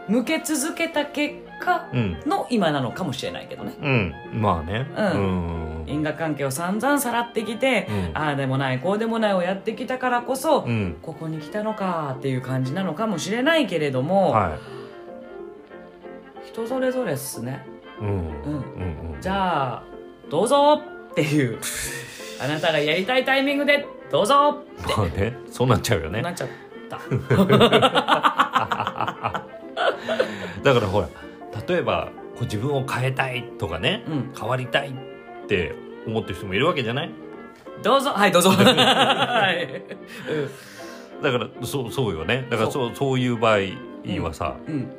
Speaker 1: 向け続けた結果
Speaker 2: うん。
Speaker 1: の今なのかもしれないけどね。
Speaker 2: うん。まあね。
Speaker 1: うん。
Speaker 2: うん
Speaker 1: 因果関係を散々さらってきて、
Speaker 2: うん。
Speaker 1: ああでもないこうでもないをやってきたからこそ、
Speaker 2: うん。
Speaker 1: ここに来たのかっていう感じなのかもしれないけれども、
Speaker 2: は
Speaker 1: 人それぞれっすね。
Speaker 2: いうんうん。うん
Speaker 1: じゃあどうぞっていう。<laughs> あなたがやりたいタイミングでどうぞ
Speaker 2: まあねそうなっちゃうよね。
Speaker 1: なっちゃった。<laughs>
Speaker 2: だからほら例えばこう自分を変えたいとかね、
Speaker 1: うん。
Speaker 2: 変わりたいって思ってる人もいるわけじゃない？
Speaker 1: どうぞ。はいどうぞ。<laughs> はい。
Speaker 2: だからそうそうよね。だからそうそういう場合はさ、
Speaker 1: うん、うん。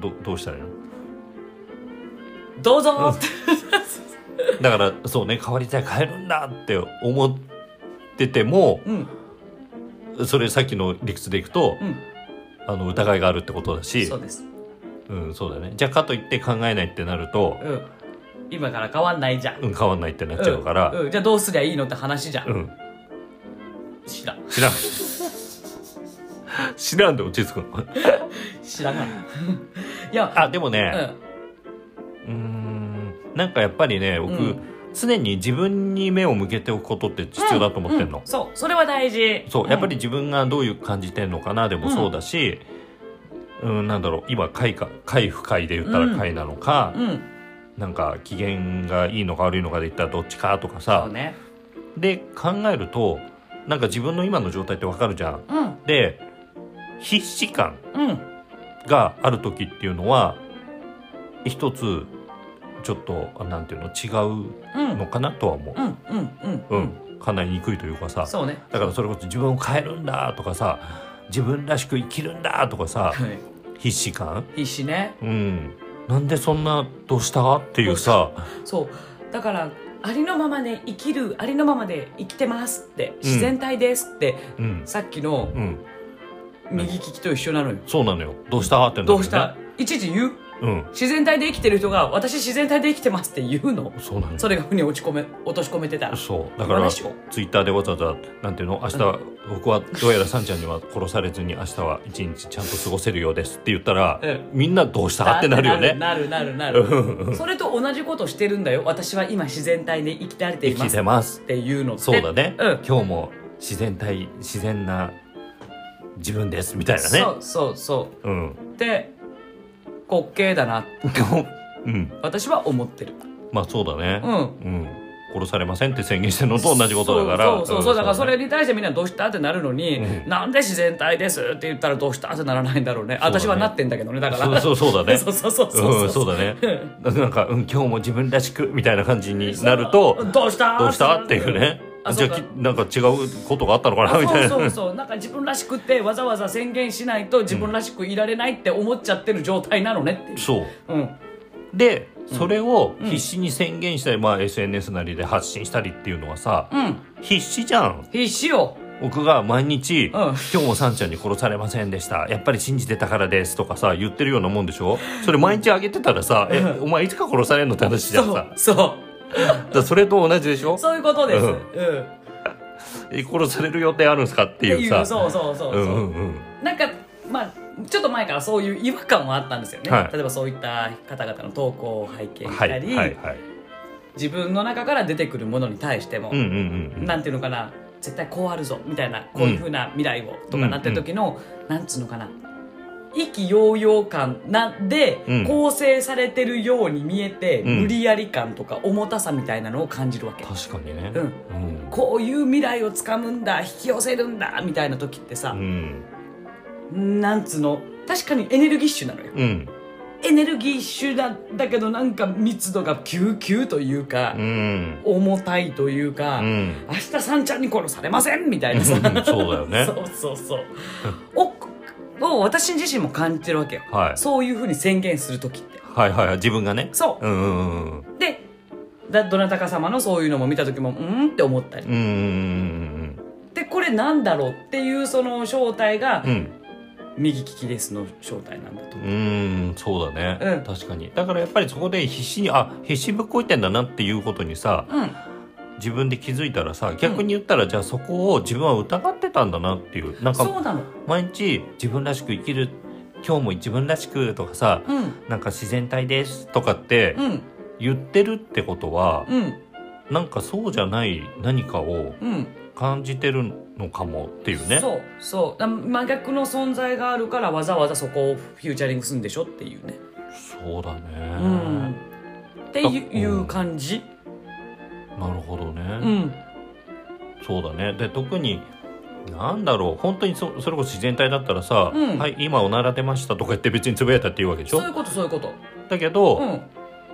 Speaker 2: どどうしたらいいの？
Speaker 1: どうぞ。
Speaker 2: だからそうね変わりたい変えるんだって思ってても
Speaker 1: うん。
Speaker 2: それさっきの理屈でいくと、
Speaker 1: うん。
Speaker 2: あの疑いがあるってことだし
Speaker 1: そうです。
Speaker 2: うん、そうだね。じゃあかといって考えないってなると、
Speaker 1: うん今から変わんないじゃん。
Speaker 2: うん、変わんないってなっちゃうから、
Speaker 1: うんうん。じゃあどうすりゃいいのって話じゃん、
Speaker 2: うん、
Speaker 1: 知らん。
Speaker 2: 知らん。<laughs> 知らんで落ち着くの。
Speaker 1: 知らん。いや
Speaker 2: あでもね
Speaker 1: うん。
Speaker 2: なんかやっぱりね僕、
Speaker 1: うん。
Speaker 2: 常に自分に目を向けておくことって必要だと思ってんの、
Speaker 1: うんそう。それは大事。
Speaker 2: そう。やっぱり自分がどういう感じてんのかなでもそうだし、うん、なんだろう。今快か快不快で言ったら快なのか、
Speaker 1: うん
Speaker 2: なんか機嫌がいいのか悪いのかで言ったらどっちかとか
Speaker 1: そ
Speaker 2: さ
Speaker 1: うね。
Speaker 2: で考えるとなんか自分の今の状態ってわかるじゃん。
Speaker 1: うん。
Speaker 2: で必死感
Speaker 1: うん。
Speaker 2: がある時っていうのは一つちょっとなんていうの違
Speaker 1: う
Speaker 2: のかなとは思う。
Speaker 1: うん。うん。うん。
Speaker 2: うん、叶いにくいというかさ。
Speaker 1: そうね。
Speaker 2: だからそれこそ自分を変えるんだとかさ自分らしく生きるんだとかさ
Speaker 1: はい。
Speaker 2: 必死感。
Speaker 1: 必死ね。
Speaker 2: うんなんでそんなどうしたっていうさ。
Speaker 1: そう。だからありのままで生きるありのままで生きてますって自然体ですって、
Speaker 2: うん。
Speaker 1: さっきの
Speaker 2: うん。
Speaker 1: 右利きと一緒なのよ、
Speaker 2: そうなのよ。どうしたって
Speaker 1: どうした？いちいち言う？
Speaker 2: うん。
Speaker 1: 自然体で生きてる人が私自然体で生きてますって言うの？
Speaker 2: そうなの
Speaker 1: それが腑に落ち込め落とし込めてたら。
Speaker 2: そう。だからツイッターでわざわざなんていうの？明日は僕はどうやらさんちゃんには殺されずに明日は一日ちゃんと過ごせるようですって言ったら、
Speaker 1: うん
Speaker 2: みんなどうしたってなるよね。
Speaker 1: なるなるな
Speaker 2: う
Speaker 1: る。
Speaker 2: んうん。
Speaker 1: それと同じことしてるんだよ。私は今自然体で生きられてい
Speaker 2: 生き
Speaker 1: ます
Speaker 2: てます。
Speaker 1: っていうの
Speaker 2: そうだね、
Speaker 1: うん。
Speaker 2: 今日も自然体自然な自分です。みたいなね。
Speaker 1: そうそうそ
Speaker 2: う。ん。
Speaker 1: うで滑稽だな
Speaker 2: う。ん。
Speaker 1: 私は思ってる。
Speaker 2: まあそうだね。
Speaker 1: うん。
Speaker 2: うん、殺されませんって宣言してるのと同じことだから。
Speaker 1: そうそうそう。だからそれ
Speaker 2: に
Speaker 1: に対してみんなどうしたってなるのに、
Speaker 2: うん。
Speaker 1: なんで自然体ですって言ったらどうしたってならないんだろうね。私はなってんだけどねだから。
Speaker 2: そうそうそうだね。<laughs>
Speaker 1: そうそうそうそう
Speaker 2: う。んそうだね。なんか、うん、今日も自分らしくみたいな感じになると
Speaker 1: どうした？
Speaker 2: どうした？っていうねじゃあきなんか違うことがあったのかなみたいな。
Speaker 1: そうそう。そうなんか自分らしくってわざわざ宣言しないと自分らしくいられないって思っちゃってる状態なのねっていう。
Speaker 2: そう。
Speaker 1: うん。
Speaker 2: でそれを
Speaker 1: うん。
Speaker 2: 必死に宣言したり、まあ、SNS なりで発信したりっていうのはさ
Speaker 1: うん。
Speaker 2: 必死じゃん。
Speaker 1: 必死よ。
Speaker 2: 僕が毎日、
Speaker 1: うん
Speaker 2: 今日もさんちゃんに殺されませんでした。やっぱり信じてたからです」とかさ言ってるようなもんでしょ？それ毎日あげてたらさ「えお前いつか殺されんの?」って話じゃん
Speaker 1: そう
Speaker 2: さ
Speaker 1: そう
Speaker 2: だそれと同じでしょ？
Speaker 1: そういうことです、
Speaker 2: う
Speaker 1: うん。
Speaker 2: 殺される予定あるんですかっていうさ。
Speaker 1: そうそうそうそう、
Speaker 2: うんうんうん。
Speaker 1: なんかまあちょっと前からそういう違和感はあったんですよね、
Speaker 2: はい。
Speaker 1: 例えばそういった方々の投稿を拝見し
Speaker 2: はい
Speaker 1: たり、
Speaker 2: はいはい
Speaker 1: 自分の中から出てくるものに対しても、
Speaker 2: うんうんうんうん。
Speaker 1: なんていうのかな絶対こうあるぞみたいなこういうふうな未来をとかなってる時の、なんつうのかな意気揚々感なんで
Speaker 2: うん。
Speaker 1: 構成されてるように見えて、
Speaker 2: うん。
Speaker 1: 無理やり感とか重たさみたいなのを感じるわけ。
Speaker 2: 確かにね。
Speaker 1: うん。
Speaker 2: うん。
Speaker 1: こういう未来をつかむんだ引き寄せるんだみたいな時ってさ
Speaker 2: う、ん。
Speaker 1: なんつうの？確かにエネルギッシュなのよ。
Speaker 2: うん。
Speaker 1: エネルギッシュだだけどなんか密度が急急というか
Speaker 2: う、ん。
Speaker 1: 重たいというか、
Speaker 2: うん。
Speaker 1: 明日さんちゃんに殺されませんみたいなさ。
Speaker 2: うん。そうだよね。<laughs>
Speaker 1: そうそうそう。お <laughs> を私自身も感じてるわけよ、
Speaker 2: はい。
Speaker 1: そういうふうに宣言する時って。
Speaker 2: はいはいはい自分がね。
Speaker 1: そう。
Speaker 2: うんうんうん
Speaker 1: でだどなたか様のそういうのも見た時もうんって思ったり、
Speaker 2: うん
Speaker 1: でこれなんだろうっていうその正体が
Speaker 2: うん。うん
Speaker 1: 右利きですの正体なんだと
Speaker 2: う。ーんそうだね、
Speaker 1: うん。
Speaker 2: 確かに。だからやっぱりそこで必死にあ必死ぶっこいてんだなっていうことにさ
Speaker 1: うん
Speaker 2: 自分で気づいたらさ逆に言ったら、じゃあそこを自分は疑ってたんだなっていう。なんか
Speaker 1: そうなの。
Speaker 2: 毎日自分らしく生きる今日も自分らしくとかさ
Speaker 1: うん。
Speaker 2: なんか自然体ですとかって
Speaker 1: うん。
Speaker 2: 言ってるってことは、
Speaker 1: うん。
Speaker 2: なんかそうじゃない何かを
Speaker 1: うん。
Speaker 2: 感じてるのかもっていうね。
Speaker 1: そうそう。だ真逆の存在があるからわざわざそこをフューチャリングするんでしょっていうね。
Speaker 2: そうだね、
Speaker 1: うん。っていう感じ
Speaker 2: なるほどね、
Speaker 1: うん。
Speaker 2: そうだね。で特になんだろう。本当にそそれこそ自然体だったらさ「
Speaker 1: うん。
Speaker 2: はい今おなら出ました」とか言って別につぶやいたっていいわけでしょ？
Speaker 1: そういうことそういうこと。
Speaker 2: だけど、
Speaker 1: うん。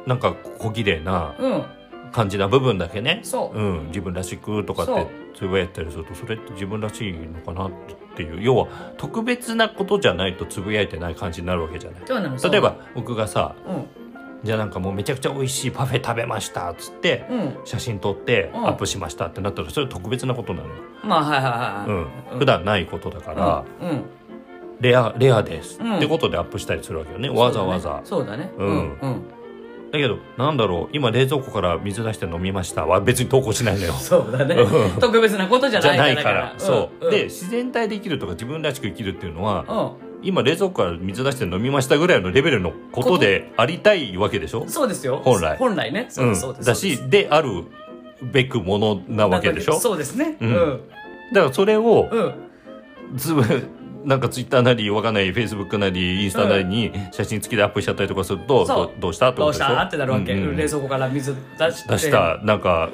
Speaker 2: なんか小綺麗な
Speaker 1: うん。
Speaker 2: 感じな部分だけね、
Speaker 1: そう。
Speaker 2: うん、自分らしくとかってつぶやいたりするとそれって自分らしいのかなっていう。要は特別なことじゃないとつぶやいてない感じになるわけじゃない。例えば僕がさ
Speaker 1: うん
Speaker 2: じゃあなんかもうめちゃくちゃ美味しいパフェ食べましたっつって
Speaker 1: うん。
Speaker 2: 写真撮って
Speaker 1: うん。
Speaker 2: アップしましたってなったらそれ特別なことなのよ、
Speaker 1: まあはいはいはいはい。
Speaker 2: うん、普段ないことだから、
Speaker 1: うん。
Speaker 2: レアレアです、
Speaker 1: うん。
Speaker 2: ってことでアップしたりするわけよね。
Speaker 1: うん
Speaker 2: わざわざ。
Speaker 1: そうだね。
Speaker 2: うん。
Speaker 1: うん。うん。
Speaker 2: だけどなんだろう。今冷蔵庫から水出して飲みましたは別に投稿しないのよ。<laughs>
Speaker 1: そうだね。
Speaker 2: うん。
Speaker 1: 特別なことじゃないから。
Speaker 2: から、そう、
Speaker 1: ん。
Speaker 2: で自然体で生きるとか自分らしく生きるっていうのは、
Speaker 1: う
Speaker 2: 今冷蔵庫から水出して飲みましたぐらいのレベルのことでありたいわけでしょ？
Speaker 1: んそうですよ。
Speaker 2: 本来。
Speaker 1: 本来ね。そうですそうです。
Speaker 2: だしであるべくものなわけでしょ？
Speaker 1: そうですね。
Speaker 2: う
Speaker 1: うん。ん
Speaker 2: だからそれを
Speaker 1: うん。
Speaker 2: つぶなんかツイッターなりわかんないフェイスブックなりインスタなりに写真付きでアップしちゃったりとかすると、どどうしたって
Speaker 1: どうした？ってなるわけ。
Speaker 2: うんうん
Speaker 1: 冷蔵庫から水出して。
Speaker 2: 出した。なんか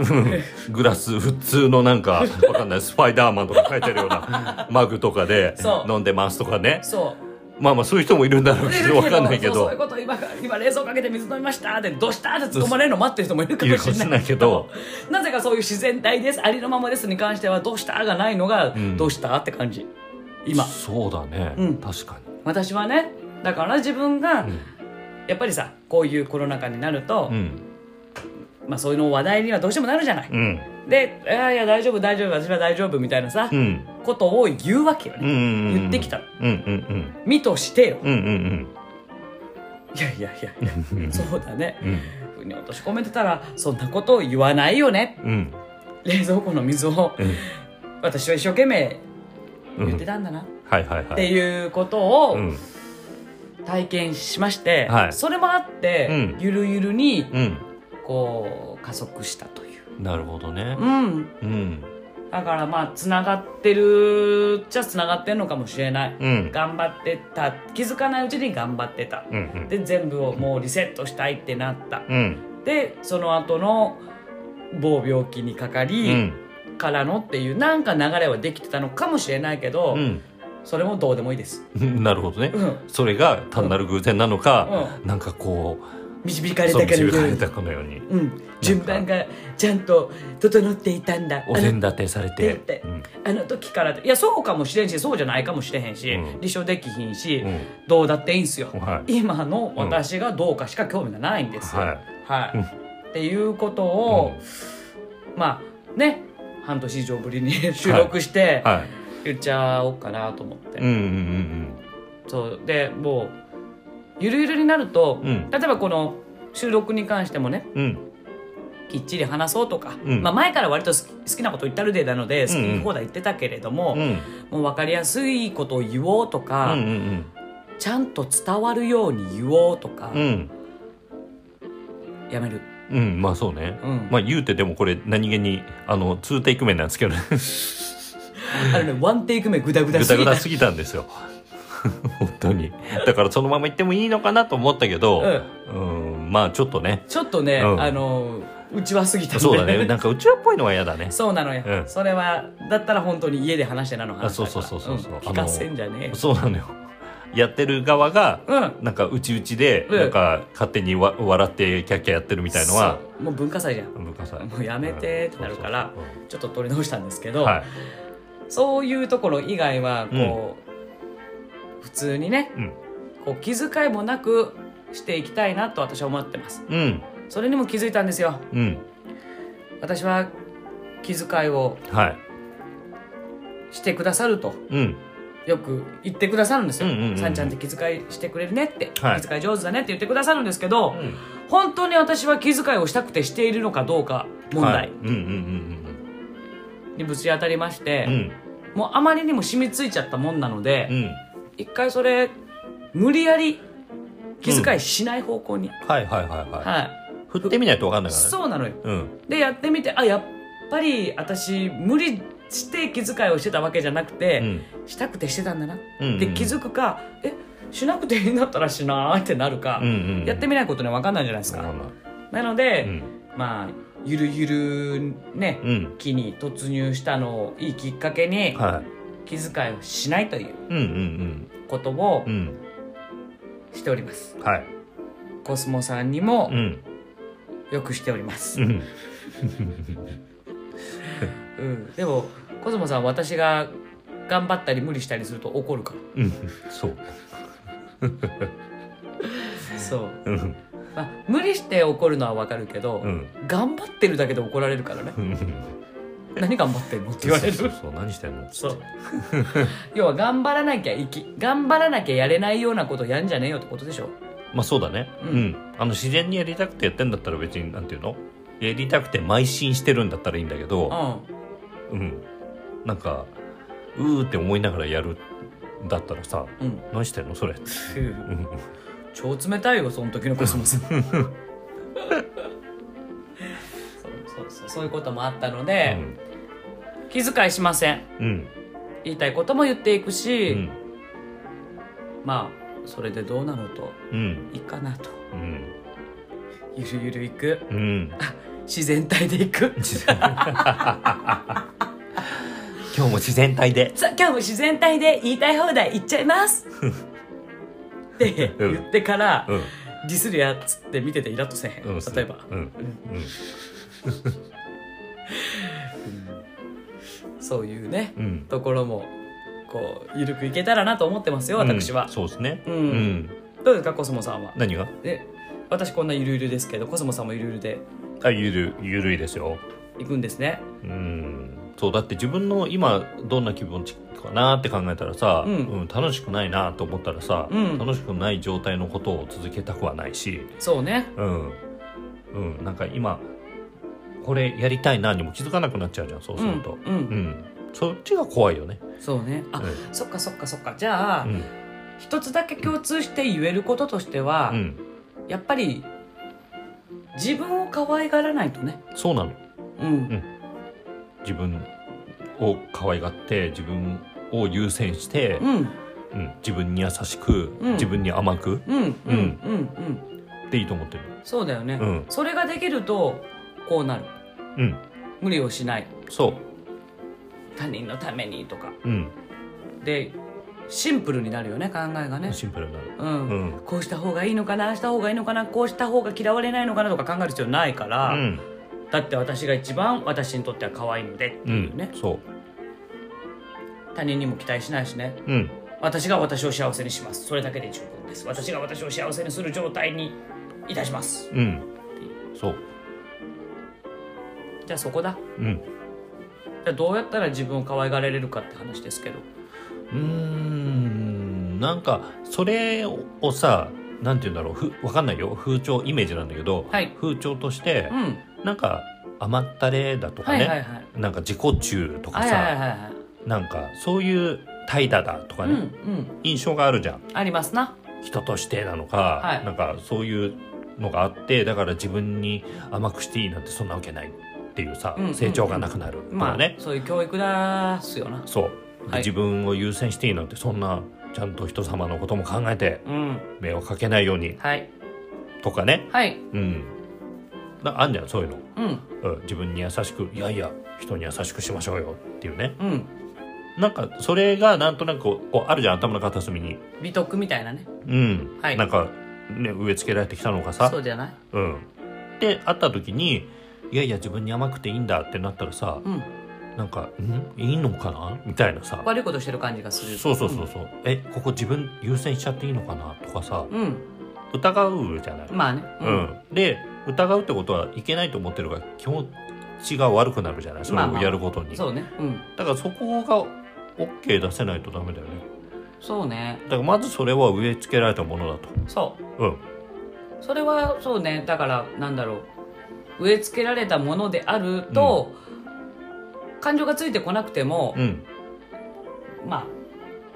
Speaker 2: グラス普通のなんか <laughs> わかんない。スパイダーマンとか書いてあるような <laughs> マグとかで飲んでますとかね。
Speaker 1: そう。
Speaker 2: まあまあそういう人もいるんだろうけどわかんないけど。
Speaker 1: そういうこと。今今冷蔵庫かけて水飲みました。ってどうした？って突っ込まれるの待ってる人もいるかもしれな
Speaker 2: い。いけど。
Speaker 1: ど <laughs> なぜかそういう自然体です。ありのままですに関してはどうした？がないのが、
Speaker 2: ん。
Speaker 1: どうした？って感じ今。
Speaker 2: そうだね、
Speaker 1: うん。
Speaker 2: 確か
Speaker 1: 私はねだから自分が、
Speaker 2: に
Speaker 1: やっぱりさこういうコロナ禍になると、
Speaker 2: うん。
Speaker 1: まあ、そういうの話題にはどうしてもなるじゃない、
Speaker 2: うん。
Speaker 1: で「いやいや大丈夫大丈夫私は大丈夫」みたいなさ、
Speaker 2: うん。
Speaker 1: ことを言うわけよね、
Speaker 2: うんうんうん
Speaker 1: 言ってきた
Speaker 2: うんうん
Speaker 1: 身としてよ。
Speaker 2: うんうんうん。
Speaker 1: いやいやいやそうだね。
Speaker 2: うん。
Speaker 1: ふうに落とし込めてたらそんなことを言わないよね。
Speaker 2: うん。
Speaker 1: 冷蔵庫の水を
Speaker 2: うん。
Speaker 1: 私は一生懸命
Speaker 2: うん
Speaker 1: 言ってたんだな、っていうことを
Speaker 2: うん。
Speaker 1: 体験しまして、
Speaker 2: はい。
Speaker 1: それもあって、
Speaker 2: うん。
Speaker 1: ゆるゆるに
Speaker 2: うん。
Speaker 1: こう加速したという、
Speaker 2: なるほどね。
Speaker 1: うん、
Speaker 2: うん。
Speaker 1: だからまあつながってるっちゃつながってるのかもしれない、
Speaker 2: うん。
Speaker 1: 頑張ってた。気づかないうちに頑張ってた。
Speaker 2: うんうん。
Speaker 1: で全部をもうリセットしたいってなった。
Speaker 2: うん。
Speaker 1: でその後の某病気にかか
Speaker 2: う
Speaker 1: り、
Speaker 2: ん
Speaker 1: からのっていうなんか流れはできてたのかもしれないけど、
Speaker 2: うん。
Speaker 1: それもどうでもいいです、<laughs>
Speaker 2: なるほどね。
Speaker 1: うん、
Speaker 2: それが単なる偶然なのかなんかこう
Speaker 1: 導かれた
Speaker 2: かのように。
Speaker 1: うん、順番がちゃんと整っていたんだ。
Speaker 2: お膳立てされて。
Speaker 1: あの時からいやそうかもしれんしそうじゃないかもしれへんし、
Speaker 2: うん。
Speaker 1: 立証できひんし、
Speaker 2: うん。
Speaker 1: どうだっていいんすよ、
Speaker 2: はい。
Speaker 1: 今の私がどうかしか興味がないんです。よ、
Speaker 2: はい。
Speaker 1: はい。
Speaker 2: うん。
Speaker 1: っていうことを、まあね半年以上ぶりに <laughs> 収録して、
Speaker 2: はい。
Speaker 1: 言っちゃおうかなと思って、
Speaker 2: うんうん
Speaker 1: そう。でもうゆるゆるになると、
Speaker 2: うん。
Speaker 1: 例えばこの収録に関してもね
Speaker 2: うん。うん
Speaker 1: きっちり話そうとか、
Speaker 2: うん。
Speaker 1: まあ、前から割と好き好きなこと言ったるでなので好き
Speaker 2: うんうん
Speaker 1: 放題言ってたけれども、
Speaker 2: うん。
Speaker 1: もう分かりやすいことを言おうとか、
Speaker 2: うんうん
Speaker 1: ちゃんと伝わるように言おうとか、
Speaker 2: うんうん。
Speaker 1: やめる、
Speaker 2: うんまあそうね。
Speaker 1: うん。
Speaker 2: まあ言うてでもこれ何気にあの2テイク目なんですけどね。
Speaker 1: あのねワンテイク目グダグダすぎた。
Speaker 2: ぐだぐだすぎたんですよ。<laughs> 本当に。だからそのまま行ってもいいのかなと思ったけどうん。まあちょっとね。
Speaker 1: ちょっとね、
Speaker 2: うん。
Speaker 1: あのうちわすぎた
Speaker 2: そうだね。なんかうちわっぽいのは嫌だね。
Speaker 1: そうなのよ、
Speaker 2: うん。
Speaker 1: それはだったら本当に家で話してなの話だから。
Speaker 2: あそうそうそうそうそう。ん。
Speaker 1: 聞かせんじゃねえよ。
Speaker 2: そうなのよやってる側が
Speaker 1: うん。
Speaker 2: なんかうちうちで
Speaker 1: うん
Speaker 2: なんか勝手にわ笑ってキャッキャやってるみたいのは
Speaker 1: そう。もう文化祭じゃん。
Speaker 2: 文化祭。
Speaker 1: もうやめてってなるから
Speaker 2: うんそうそう。
Speaker 1: ちょっと取り直したんですけど、
Speaker 2: そうはい。
Speaker 1: そういうところ以外はこう、普通にね
Speaker 2: うん。
Speaker 1: こう気遣いもなくしていきたいなと私は思ってます。
Speaker 2: うん。
Speaker 1: それにも気づいたんですよ。
Speaker 2: うん。
Speaker 1: 私は気遣いを
Speaker 2: はい。
Speaker 1: してくださると。
Speaker 2: うん
Speaker 1: よく言ってくださるんですよ、さんちゃんって気遣いしてくれるねって、
Speaker 2: はい。
Speaker 1: 気遣い上手だねって言ってくださるんですけど、
Speaker 2: うん。
Speaker 1: 本当に私は気遣いをしたくてしているのかどうか問題。
Speaker 2: はい。うんうん
Speaker 1: にぶち当たりまして
Speaker 2: うん。うん、
Speaker 1: もうあまりにも染みついちゃったもんなので、
Speaker 2: うん。うん
Speaker 1: 一回それ無理やり気遣いしない方向に、
Speaker 2: はいはいはいはい、
Speaker 1: はい。
Speaker 2: 振ってみないと分かんないからね。
Speaker 1: そうなのよ。
Speaker 2: うん。
Speaker 1: でやってみてあやっぱり私無理して気遣いをしてたわけじゃなくて、
Speaker 2: うん。
Speaker 1: したくてしてたんだな。っ
Speaker 2: うんうん。
Speaker 1: て気づくか、えしなくていいんだったらしなーってなるか、
Speaker 2: うんうん
Speaker 1: やってみないことには分かんないじゃないですか、
Speaker 2: な
Speaker 1: ので、
Speaker 2: うん。
Speaker 1: まあゆるゆるね、
Speaker 2: うん。
Speaker 1: 期に突入したのをいいきっかけに
Speaker 2: は
Speaker 1: 気遣いをしないという
Speaker 2: いうんうん。
Speaker 1: ことを
Speaker 2: うん。うん
Speaker 1: しております。
Speaker 2: はい。
Speaker 1: コスモさんにも
Speaker 2: うん。
Speaker 1: よくしております、
Speaker 2: うん。
Speaker 1: うんでもコスモさん私が頑張ったり無理したりすると怒るか
Speaker 2: うん。そう。
Speaker 1: らそう、
Speaker 2: うん。
Speaker 1: まあ、無理して怒るのは分かるけど、
Speaker 2: うん。
Speaker 1: 頑張ってるだけで怒られるからね。
Speaker 2: うん。
Speaker 1: 何頑張ってんの？って言われる
Speaker 2: そうそう。何してんの？
Speaker 1: そう。要は頑張らなきゃいき頑張らなきゃやれないようなことやんじゃねえよってことでしょ。
Speaker 2: まあそうだね。
Speaker 1: う
Speaker 2: うんん、あの自然にやりたくてやってんだったら別になんていうの？やりたくて邁進してるんだったらいいんだけど
Speaker 1: う
Speaker 2: うん。なんかうーって思いながらやるんだったらさ
Speaker 1: んうん。
Speaker 2: 何してんのそれ？う。ん。
Speaker 1: 超冷たいよその時のコスモス。そうそうそうそういうこともあったので、気遣いしません。
Speaker 2: うん。
Speaker 1: 言いたいことも言っていく
Speaker 2: う
Speaker 1: し、
Speaker 2: ん。
Speaker 1: まあそれでどうなのと
Speaker 2: うん。
Speaker 1: いいかなと。
Speaker 2: うん
Speaker 1: ゆるゆるいく。
Speaker 2: うん。
Speaker 1: 自然体でいく。<laughs>
Speaker 2: 今日も自然体で。
Speaker 1: 今日も自然体で言いたい放題言っちゃいます。<laughs> って
Speaker 2: うん。
Speaker 1: 言ってから、
Speaker 2: うん。
Speaker 1: ディスるやつって見ててイラッとせえへん、
Speaker 2: うん
Speaker 1: 例えば、
Speaker 2: うん。うん。<laughs>
Speaker 1: そういうね
Speaker 2: うん。
Speaker 1: ところもこうゆるくいけたらなと思ってますよ私は。
Speaker 2: うん、そうですね。
Speaker 1: うん。
Speaker 2: うん。
Speaker 1: どうですかコスモさんは？
Speaker 2: 何が？
Speaker 1: で私こんなゆるゆるですけどコスモさんもゆるゆるで。
Speaker 2: あゆるゆるいですよ。
Speaker 1: 行くんですね。
Speaker 2: うん。そうだって自分の今どんな気分かなって考えたらさ、
Speaker 1: うん。
Speaker 2: うん楽しくないなと思ったらさ、
Speaker 1: うん。
Speaker 2: 楽しくない状態のことを続けたくはないし、
Speaker 1: そうね。
Speaker 2: うん。うん、なんか今これやりたいなにも気づかなくなっちゃうじゃんそうすると、
Speaker 1: うん。うん。
Speaker 2: うん。そっちが怖いよね。
Speaker 1: そうね。あ、
Speaker 2: うん。
Speaker 1: そっかそっかそっか。じゃあ、
Speaker 2: うん。
Speaker 1: 一つだけ共通して言えることとしては、
Speaker 2: うん、
Speaker 1: やっぱり自分を可愛がらないとね。
Speaker 2: そうなの。
Speaker 1: うん、
Speaker 2: 自分を可愛がって自分を優先して、
Speaker 1: うん。
Speaker 2: うん。自分に優しく、
Speaker 1: うん。
Speaker 2: 自分に甘く
Speaker 1: うん。うん。うん。うん。
Speaker 2: でいいと思ってる。
Speaker 1: そうだよね、
Speaker 2: うん。
Speaker 1: それができるとこうなる。
Speaker 2: うん、
Speaker 1: 無理をしない。
Speaker 2: そう、
Speaker 1: 他人のためにとか。
Speaker 2: うん、
Speaker 1: でシンプルになるよね考えがね。
Speaker 2: シンプルになる。
Speaker 1: うん、
Speaker 2: うん。
Speaker 1: こうした方がいいのかなああした方がいいのかなこうした方が嫌われないのかなとか考える必要ないから、
Speaker 2: うん、
Speaker 1: だって私が一番私にとっては可愛いのでって
Speaker 2: う
Speaker 1: いうね、
Speaker 2: ん、そう、
Speaker 1: 他人にも期待しないしね。
Speaker 2: うん、
Speaker 1: 私が私を幸せにします。それだけで十分です。私が私を幸せにする状態にいたします。
Speaker 2: うん、そう、
Speaker 1: じゃあそこだ。
Speaker 2: うん。
Speaker 1: じゃあどうやったら自分を可愛がられるかって話ですけど
Speaker 2: うーんなんかそれをさなんて言うんだろうふわかんないよ。風潮イメージなんだけど、
Speaker 1: はい。
Speaker 2: 風潮として
Speaker 1: う、ん。
Speaker 2: なんか甘ったれだとかね、
Speaker 1: はいはいはい。
Speaker 2: なんか自己中とかさ、
Speaker 1: はいはいはいはい。
Speaker 2: なんかそういう怠惰だとかね、
Speaker 1: うんうん。
Speaker 2: 印象があるじゃん。
Speaker 1: ありますな。
Speaker 2: 人としてなのか、
Speaker 1: はい。
Speaker 2: なんかそういうのがあってだから自分に甘くしていいなんてそんなわけないっていうさ、
Speaker 1: うんうんうん。
Speaker 2: 成長がなくなると
Speaker 1: まあ
Speaker 2: かね、
Speaker 1: そういう教育だすよな。
Speaker 2: そう。で
Speaker 1: はい。
Speaker 2: 自分を優先していいなんてそんなちゃんと人様のことも考えて
Speaker 1: うん。
Speaker 2: 目をかけないように
Speaker 1: はい。
Speaker 2: とかね。
Speaker 1: はい。
Speaker 2: うん。なあんじゃんそういうの、
Speaker 1: うん。
Speaker 2: うん、自分に優しくいやいや人に優しくしましょうよっていうね。
Speaker 1: うん。
Speaker 2: なんかそれがなんとなくこうあるじゃん頭の片隅に。
Speaker 1: 美徳みたいなね。
Speaker 2: うん、
Speaker 1: はい。
Speaker 2: なんかね植え付けられてきたのがさ。
Speaker 1: そうじゃない。
Speaker 2: うん。で会った時にいやいや自分に甘くていいんだってなったらさ
Speaker 1: うん
Speaker 2: なんか「ん？いいのかな?」みたいなさ。
Speaker 1: 悪いことしてる感じがする。
Speaker 2: そうそうそうそう、えここ自分優先しちゃっていいのかな？とかさ。
Speaker 1: うん。
Speaker 2: 疑うじゃない、
Speaker 1: まあね。
Speaker 2: うん。で疑うってことはいけないと思ってるから気持ちが悪くなるじゃない？それをやることに、
Speaker 1: そうね。うん。
Speaker 2: だからそこが OK 出せないとダメだよね。
Speaker 1: そうね。
Speaker 2: だからまずそれは植え付けられたものだと。
Speaker 1: そう。
Speaker 2: うん。
Speaker 1: それはそうね。だからなんだろう。植え付けられたものであると、感情がついてこなくても、
Speaker 2: うん。
Speaker 1: ま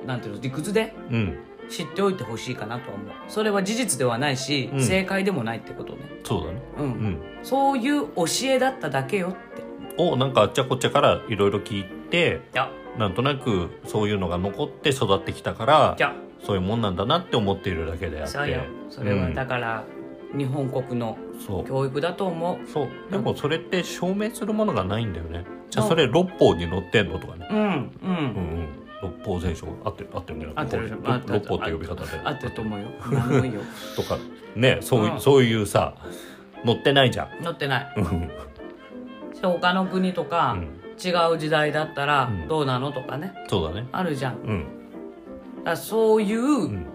Speaker 1: あなんていうの理屈で
Speaker 2: うん。
Speaker 1: 知っておいてほしいかなとは思う。それは事実ではないし、
Speaker 2: うん。
Speaker 1: 正解でもないってことね。
Speaker 2: そうだね。
Speaker 1: うん、
Speaker 2: うん。
Speaker 1: そういう教えだっただけよって。
Speaker 2: をなんかあっちゃこっちゃからいろいろ聞いてなんとなくそういうのが残って育ってきたからそういうもんなんだなって思っているだけであって。
Speaker 1: そうよ。それは
Speaker 2: うん。
Speaker 1: だから、日本国の教育だと思う。
Speaker 2: そう。でもそれって証明するものがないんだよねじゃあそれ六法に載ってんのとかね。
Speaker 1: うんうん、
Speaker 2: うんうん。六法全書合ってる合ってるね。
Speaker 1: 合ってる。
Speaker 2: 六法六法って呼び方で。
Speaker 1: 合ってると思うよ。何でもいいよ。<laughs>
Speaker 2: とかねそういう、
Speaker 1: うん。
Speaker 2: そういうさ載ってないじゃん。
Speaker 1: 載ってない。<laughs>
Speaker 2: うん
Speaker 1: 他の国とか、
Speaker 2: うん。
Speaker 1: 違う時代だったら
Speaker 2: うん。
Speaker 1: どうなのとかね、
Speaker 2: そうだね。
Speaker 1: あるじゃん。だ
Speaker 2: うん。
Speaker 1: からそういううん。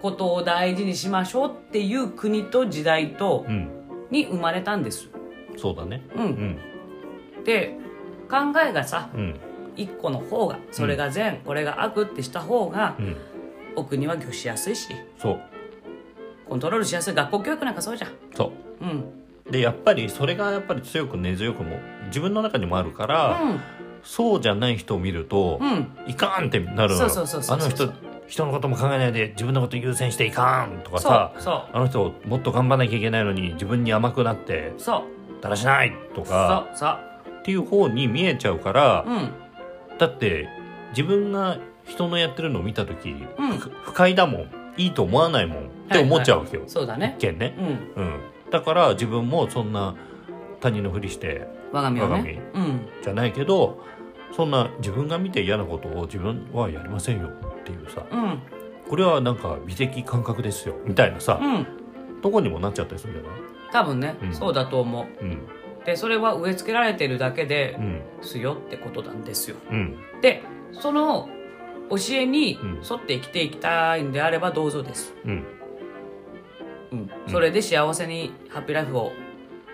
Speaker 1: ことを大事にしましょうっていう国と時代と
Speaker 2: うん。
Speaker 1: に生まれたんです。
Speaker 2: そうだね。
Speaker 1: うん、
Speaker 2: うん。
Speaker 1: で考えがさ
Speaker 2: うん。
Speaker 1: 一個の方がそれが善、これが悪ってした方が
Speaker 2: うん。
Speaker 1: お国は御しやすいし
Speaker 2: そう。
Speaker 1: コントロールしやすい。学校教育なんかそうじゃん。
Speaker 2: そう。
Speaker 1: うん。
Speaker 2: でやっぱりそれがやっぱり強く根強くも自分の中にもあるから、そうじゃない人を見ると、
Speaker 1: うん。うん
Speaker 2: いかんってなるのよ。
Speaker 1: そうそうそうそう
Speaker 2: あの人人のことも考えないで自分のこと優先していかんとかさあの人もっと頑張らなきゃいけないのに自分に甘くなって
Speaker 1: そう。
Speaker 2: だらしないとか
Speaker 1: そうそう
Speaker 2: っていう方に見えちゃうから、
Speaker 1: うん。
Speaker 2: だって自分が人のやってるのを見た時、
Speaker 1: うん。
Speaker 2: ふ不快だもん。いいと思わないもん。って思っちゃうわけよ、
Speaker 1: そうだね。
Speaker 2: 一見ね、
Speaker 1: うん。
Speaker 2: うん、だから自分もそんな他人のふりして
Speaker 1: 我が身を
Speaker 2: 我が
Speaker 1: ねうん。
Speaker 2: じゃないけどそんな自分が見て嫌なことを自分はやりませんよっていうさ
Speaker 1: うん。
Speaker 2: これはなんか美的感覚ですよみたいなさ、
Speaker 1: うん。
Speaker 2: とこにもなっちゃったりするんじゃない？
Speaker 1: 多分ね、
Speaker 2: うん。
Speaker 1: そうだと思う。
Speaker 2: うん
Speaker 1: でそれは植え付けられてるだけで
Speaker 2: うん。
Speaker 1: すよってことなんですよ。
Speaker 2: うん。
Speaker 1: でその教えに
Speaker 2: うん。
Speaker 1: 沿って生きていきたいんであればどうぞです、
Speaker 2: うん。
Speaker 1: うん、それで幸せにハッピーライフを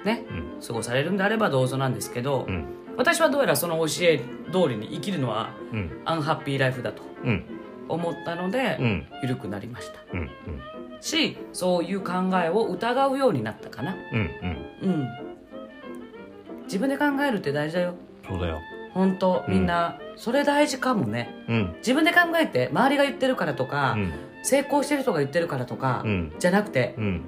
Speaker 1: ね
Speaker 2: うん。
Speaker 1: 過ごされるんであればどうぞなんですけど、
Speaker 2: うん。
Speaker 1: 私はどうやらその教え通りに生きるのは
Speaker 2: うん。
Speaker 1: アンハッピーライフだと
Speaker 2: うん。
Speaker 1: 思ったので、
Speaker 2: うん。
Speaker 1: 緩くなりました。
Speaker 2: うん。
Speaker 1: しそういう考えを疑うようになったかな。
Speaker 2: うん。うん。
Speaker 1: うん自分で考えるって大事だよ。
Speaker 2: そうだよ。
Speaker 1: 本当
Speaker 2: うん。
Speaker 1: みんな、それ大事かもね。
Speaker 2: うん。
Speaker 1: 自分で考えて周りが言ってるからとか、
Speaker 2: うん。
Speaker 1: 成功してる人が言ってるからとか、
Speaker 2: うん。
Speaker 1: じゃなくて
Speaker 2: うん。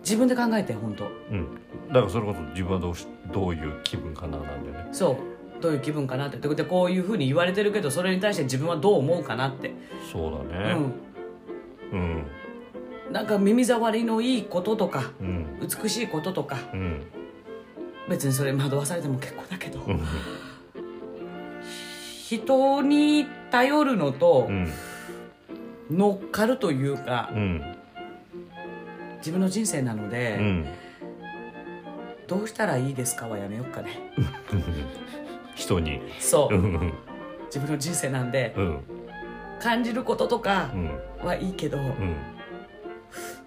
Speaker 1: 自分で考えて本当。
Speaker 2: うん。だからそれこそ自分はどうしどういう気分かななんだよね。
Speaker 1: そう。どういう気分かなって。でこういうふうに言われてるけどそれに対して自分はどう思うかなって、
Speaker 2: そうだ
Speaker 1: う
Speaker 2: ね
Speaker 1: ん、
Speaker 2: うん。
Speaker 1: なんか耳障りのいいこととか
Speaker 2: うん。
Speaker 1: 美しいこととか
Speaker 2: うん
Speaker 1: 別にそれ惑わされても結構だけど、
Speaker 2: うん。
Speaker 1: 人に頼るのと
Speaker 2: うん。
Speaker 1: 乗っかるというか
Speaker 2: うん。
Speaker 1: 自分の人生なので、
Speaker 2: うん。
Speaker 1: どうしたらいいですかはやめようかね。<laughs>
Speaker 2: 人に。
Speaker 1: そう。自分の人生なんで
Speaker 2: うん。
Speaker 1: 感じることとか
Speaker 2: うん。
Speaker 1: はいいけど、
Speaker 2: うん。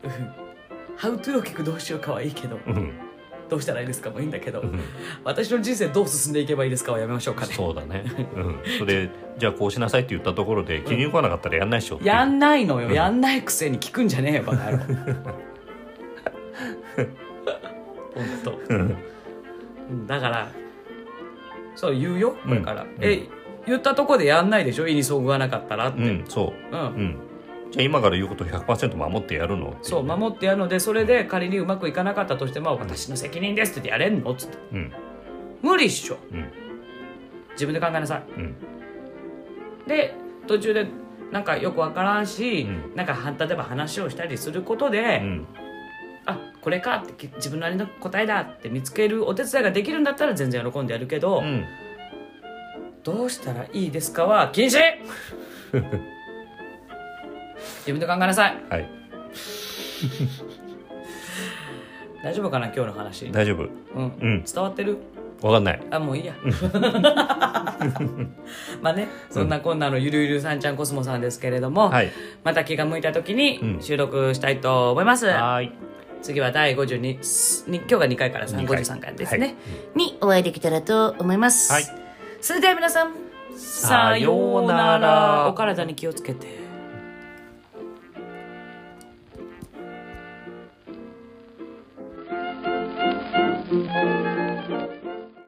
Speaker 2: <laughs>
Speaker 1: ハウトゥーを聞くどうしようかはいいけど
Speaker 2: うん
Speaker 1: どうしたらいいですかもいいんだけど、
Speaker 2: うん。
Speaker 1: 私の人生どう進んでいけばいいですかはやめましょうかね。
Speaker 2: そうだね。<laughs> うん。それじゃあこうしなさいって言ったところで気に食わなかったらやんないっしょう。
Speaker 1: やんないのよ、
Speaker 2: うん。
Speaker 1: やんないくせに聞くんじゃねえよバカ野郎。<laughs> 本当。だからそう言うよこれから、
Speaker 2: うん。
Speaker 1: え言ったとこでやんないでしょ？意にそぐわなかったらって、
Speaker 2: うんそう。
Speaker 1: うん。
Speaker 2: うんじゃあ今から言うことを100%守ってやるの
Speaker 1: そう
Speaker 2: ね
Speaker 1: 守ってやるのでそれで仮にうまくいかなかったとしても私の責任ですってやれんのっつって。
Speaker 2: うん。
Speaker 1: 無理っしょ。
Speaker 2: うん。
Speaker 1: 自分で考えなさい。
Speaker 2: うん。
Speaker 1: で途中でなんかよくわからんし、
Speaker 2: うん。
Speaker 1: なんかは例えば話をしたりすることで、
Speaker 2: うん。
Speaker 1: あこれかってき自分なりの答えだって見つけるお手伝いができるんだったら全然喜んでやるけど、
Speaker 2: うん。
Speaker 1: どうしたらいいですかは禁止 <laughs> 自分で考えなさい。
Speaker 2: はい。<laughs>
Speaker 1: 大丈夫かな今日の話、
Speaker 2: 大丈夫。
Speaker 1: うん。
Speaker 2: うん。
Speaker 1: 伝わってる？
Speaker 2: わかんない。
Speaker 1: あもういいや。<laughs> まあねそんなこんなのゆるゆるさんちゃんコスモさんですけれども、
Speaker 2: はい。
Speaker 1: また気が向いた時に
Speaker 2: うん。
Speaker 1: 収録したいと思います、
Speaker 2: はーい。
Speaker 1: 次は第52に今日が2回から3
Speaker 2: 2回。
Speaker 1: 53回ですね、
Speaker 2: はい。
Speaker 1: にお会いできたらと思います、
Speaker 2: はい。
Speaker 1: それでは皆さん
Speaker 2: さようなら。
Speaker 1: お体に気をつけて Música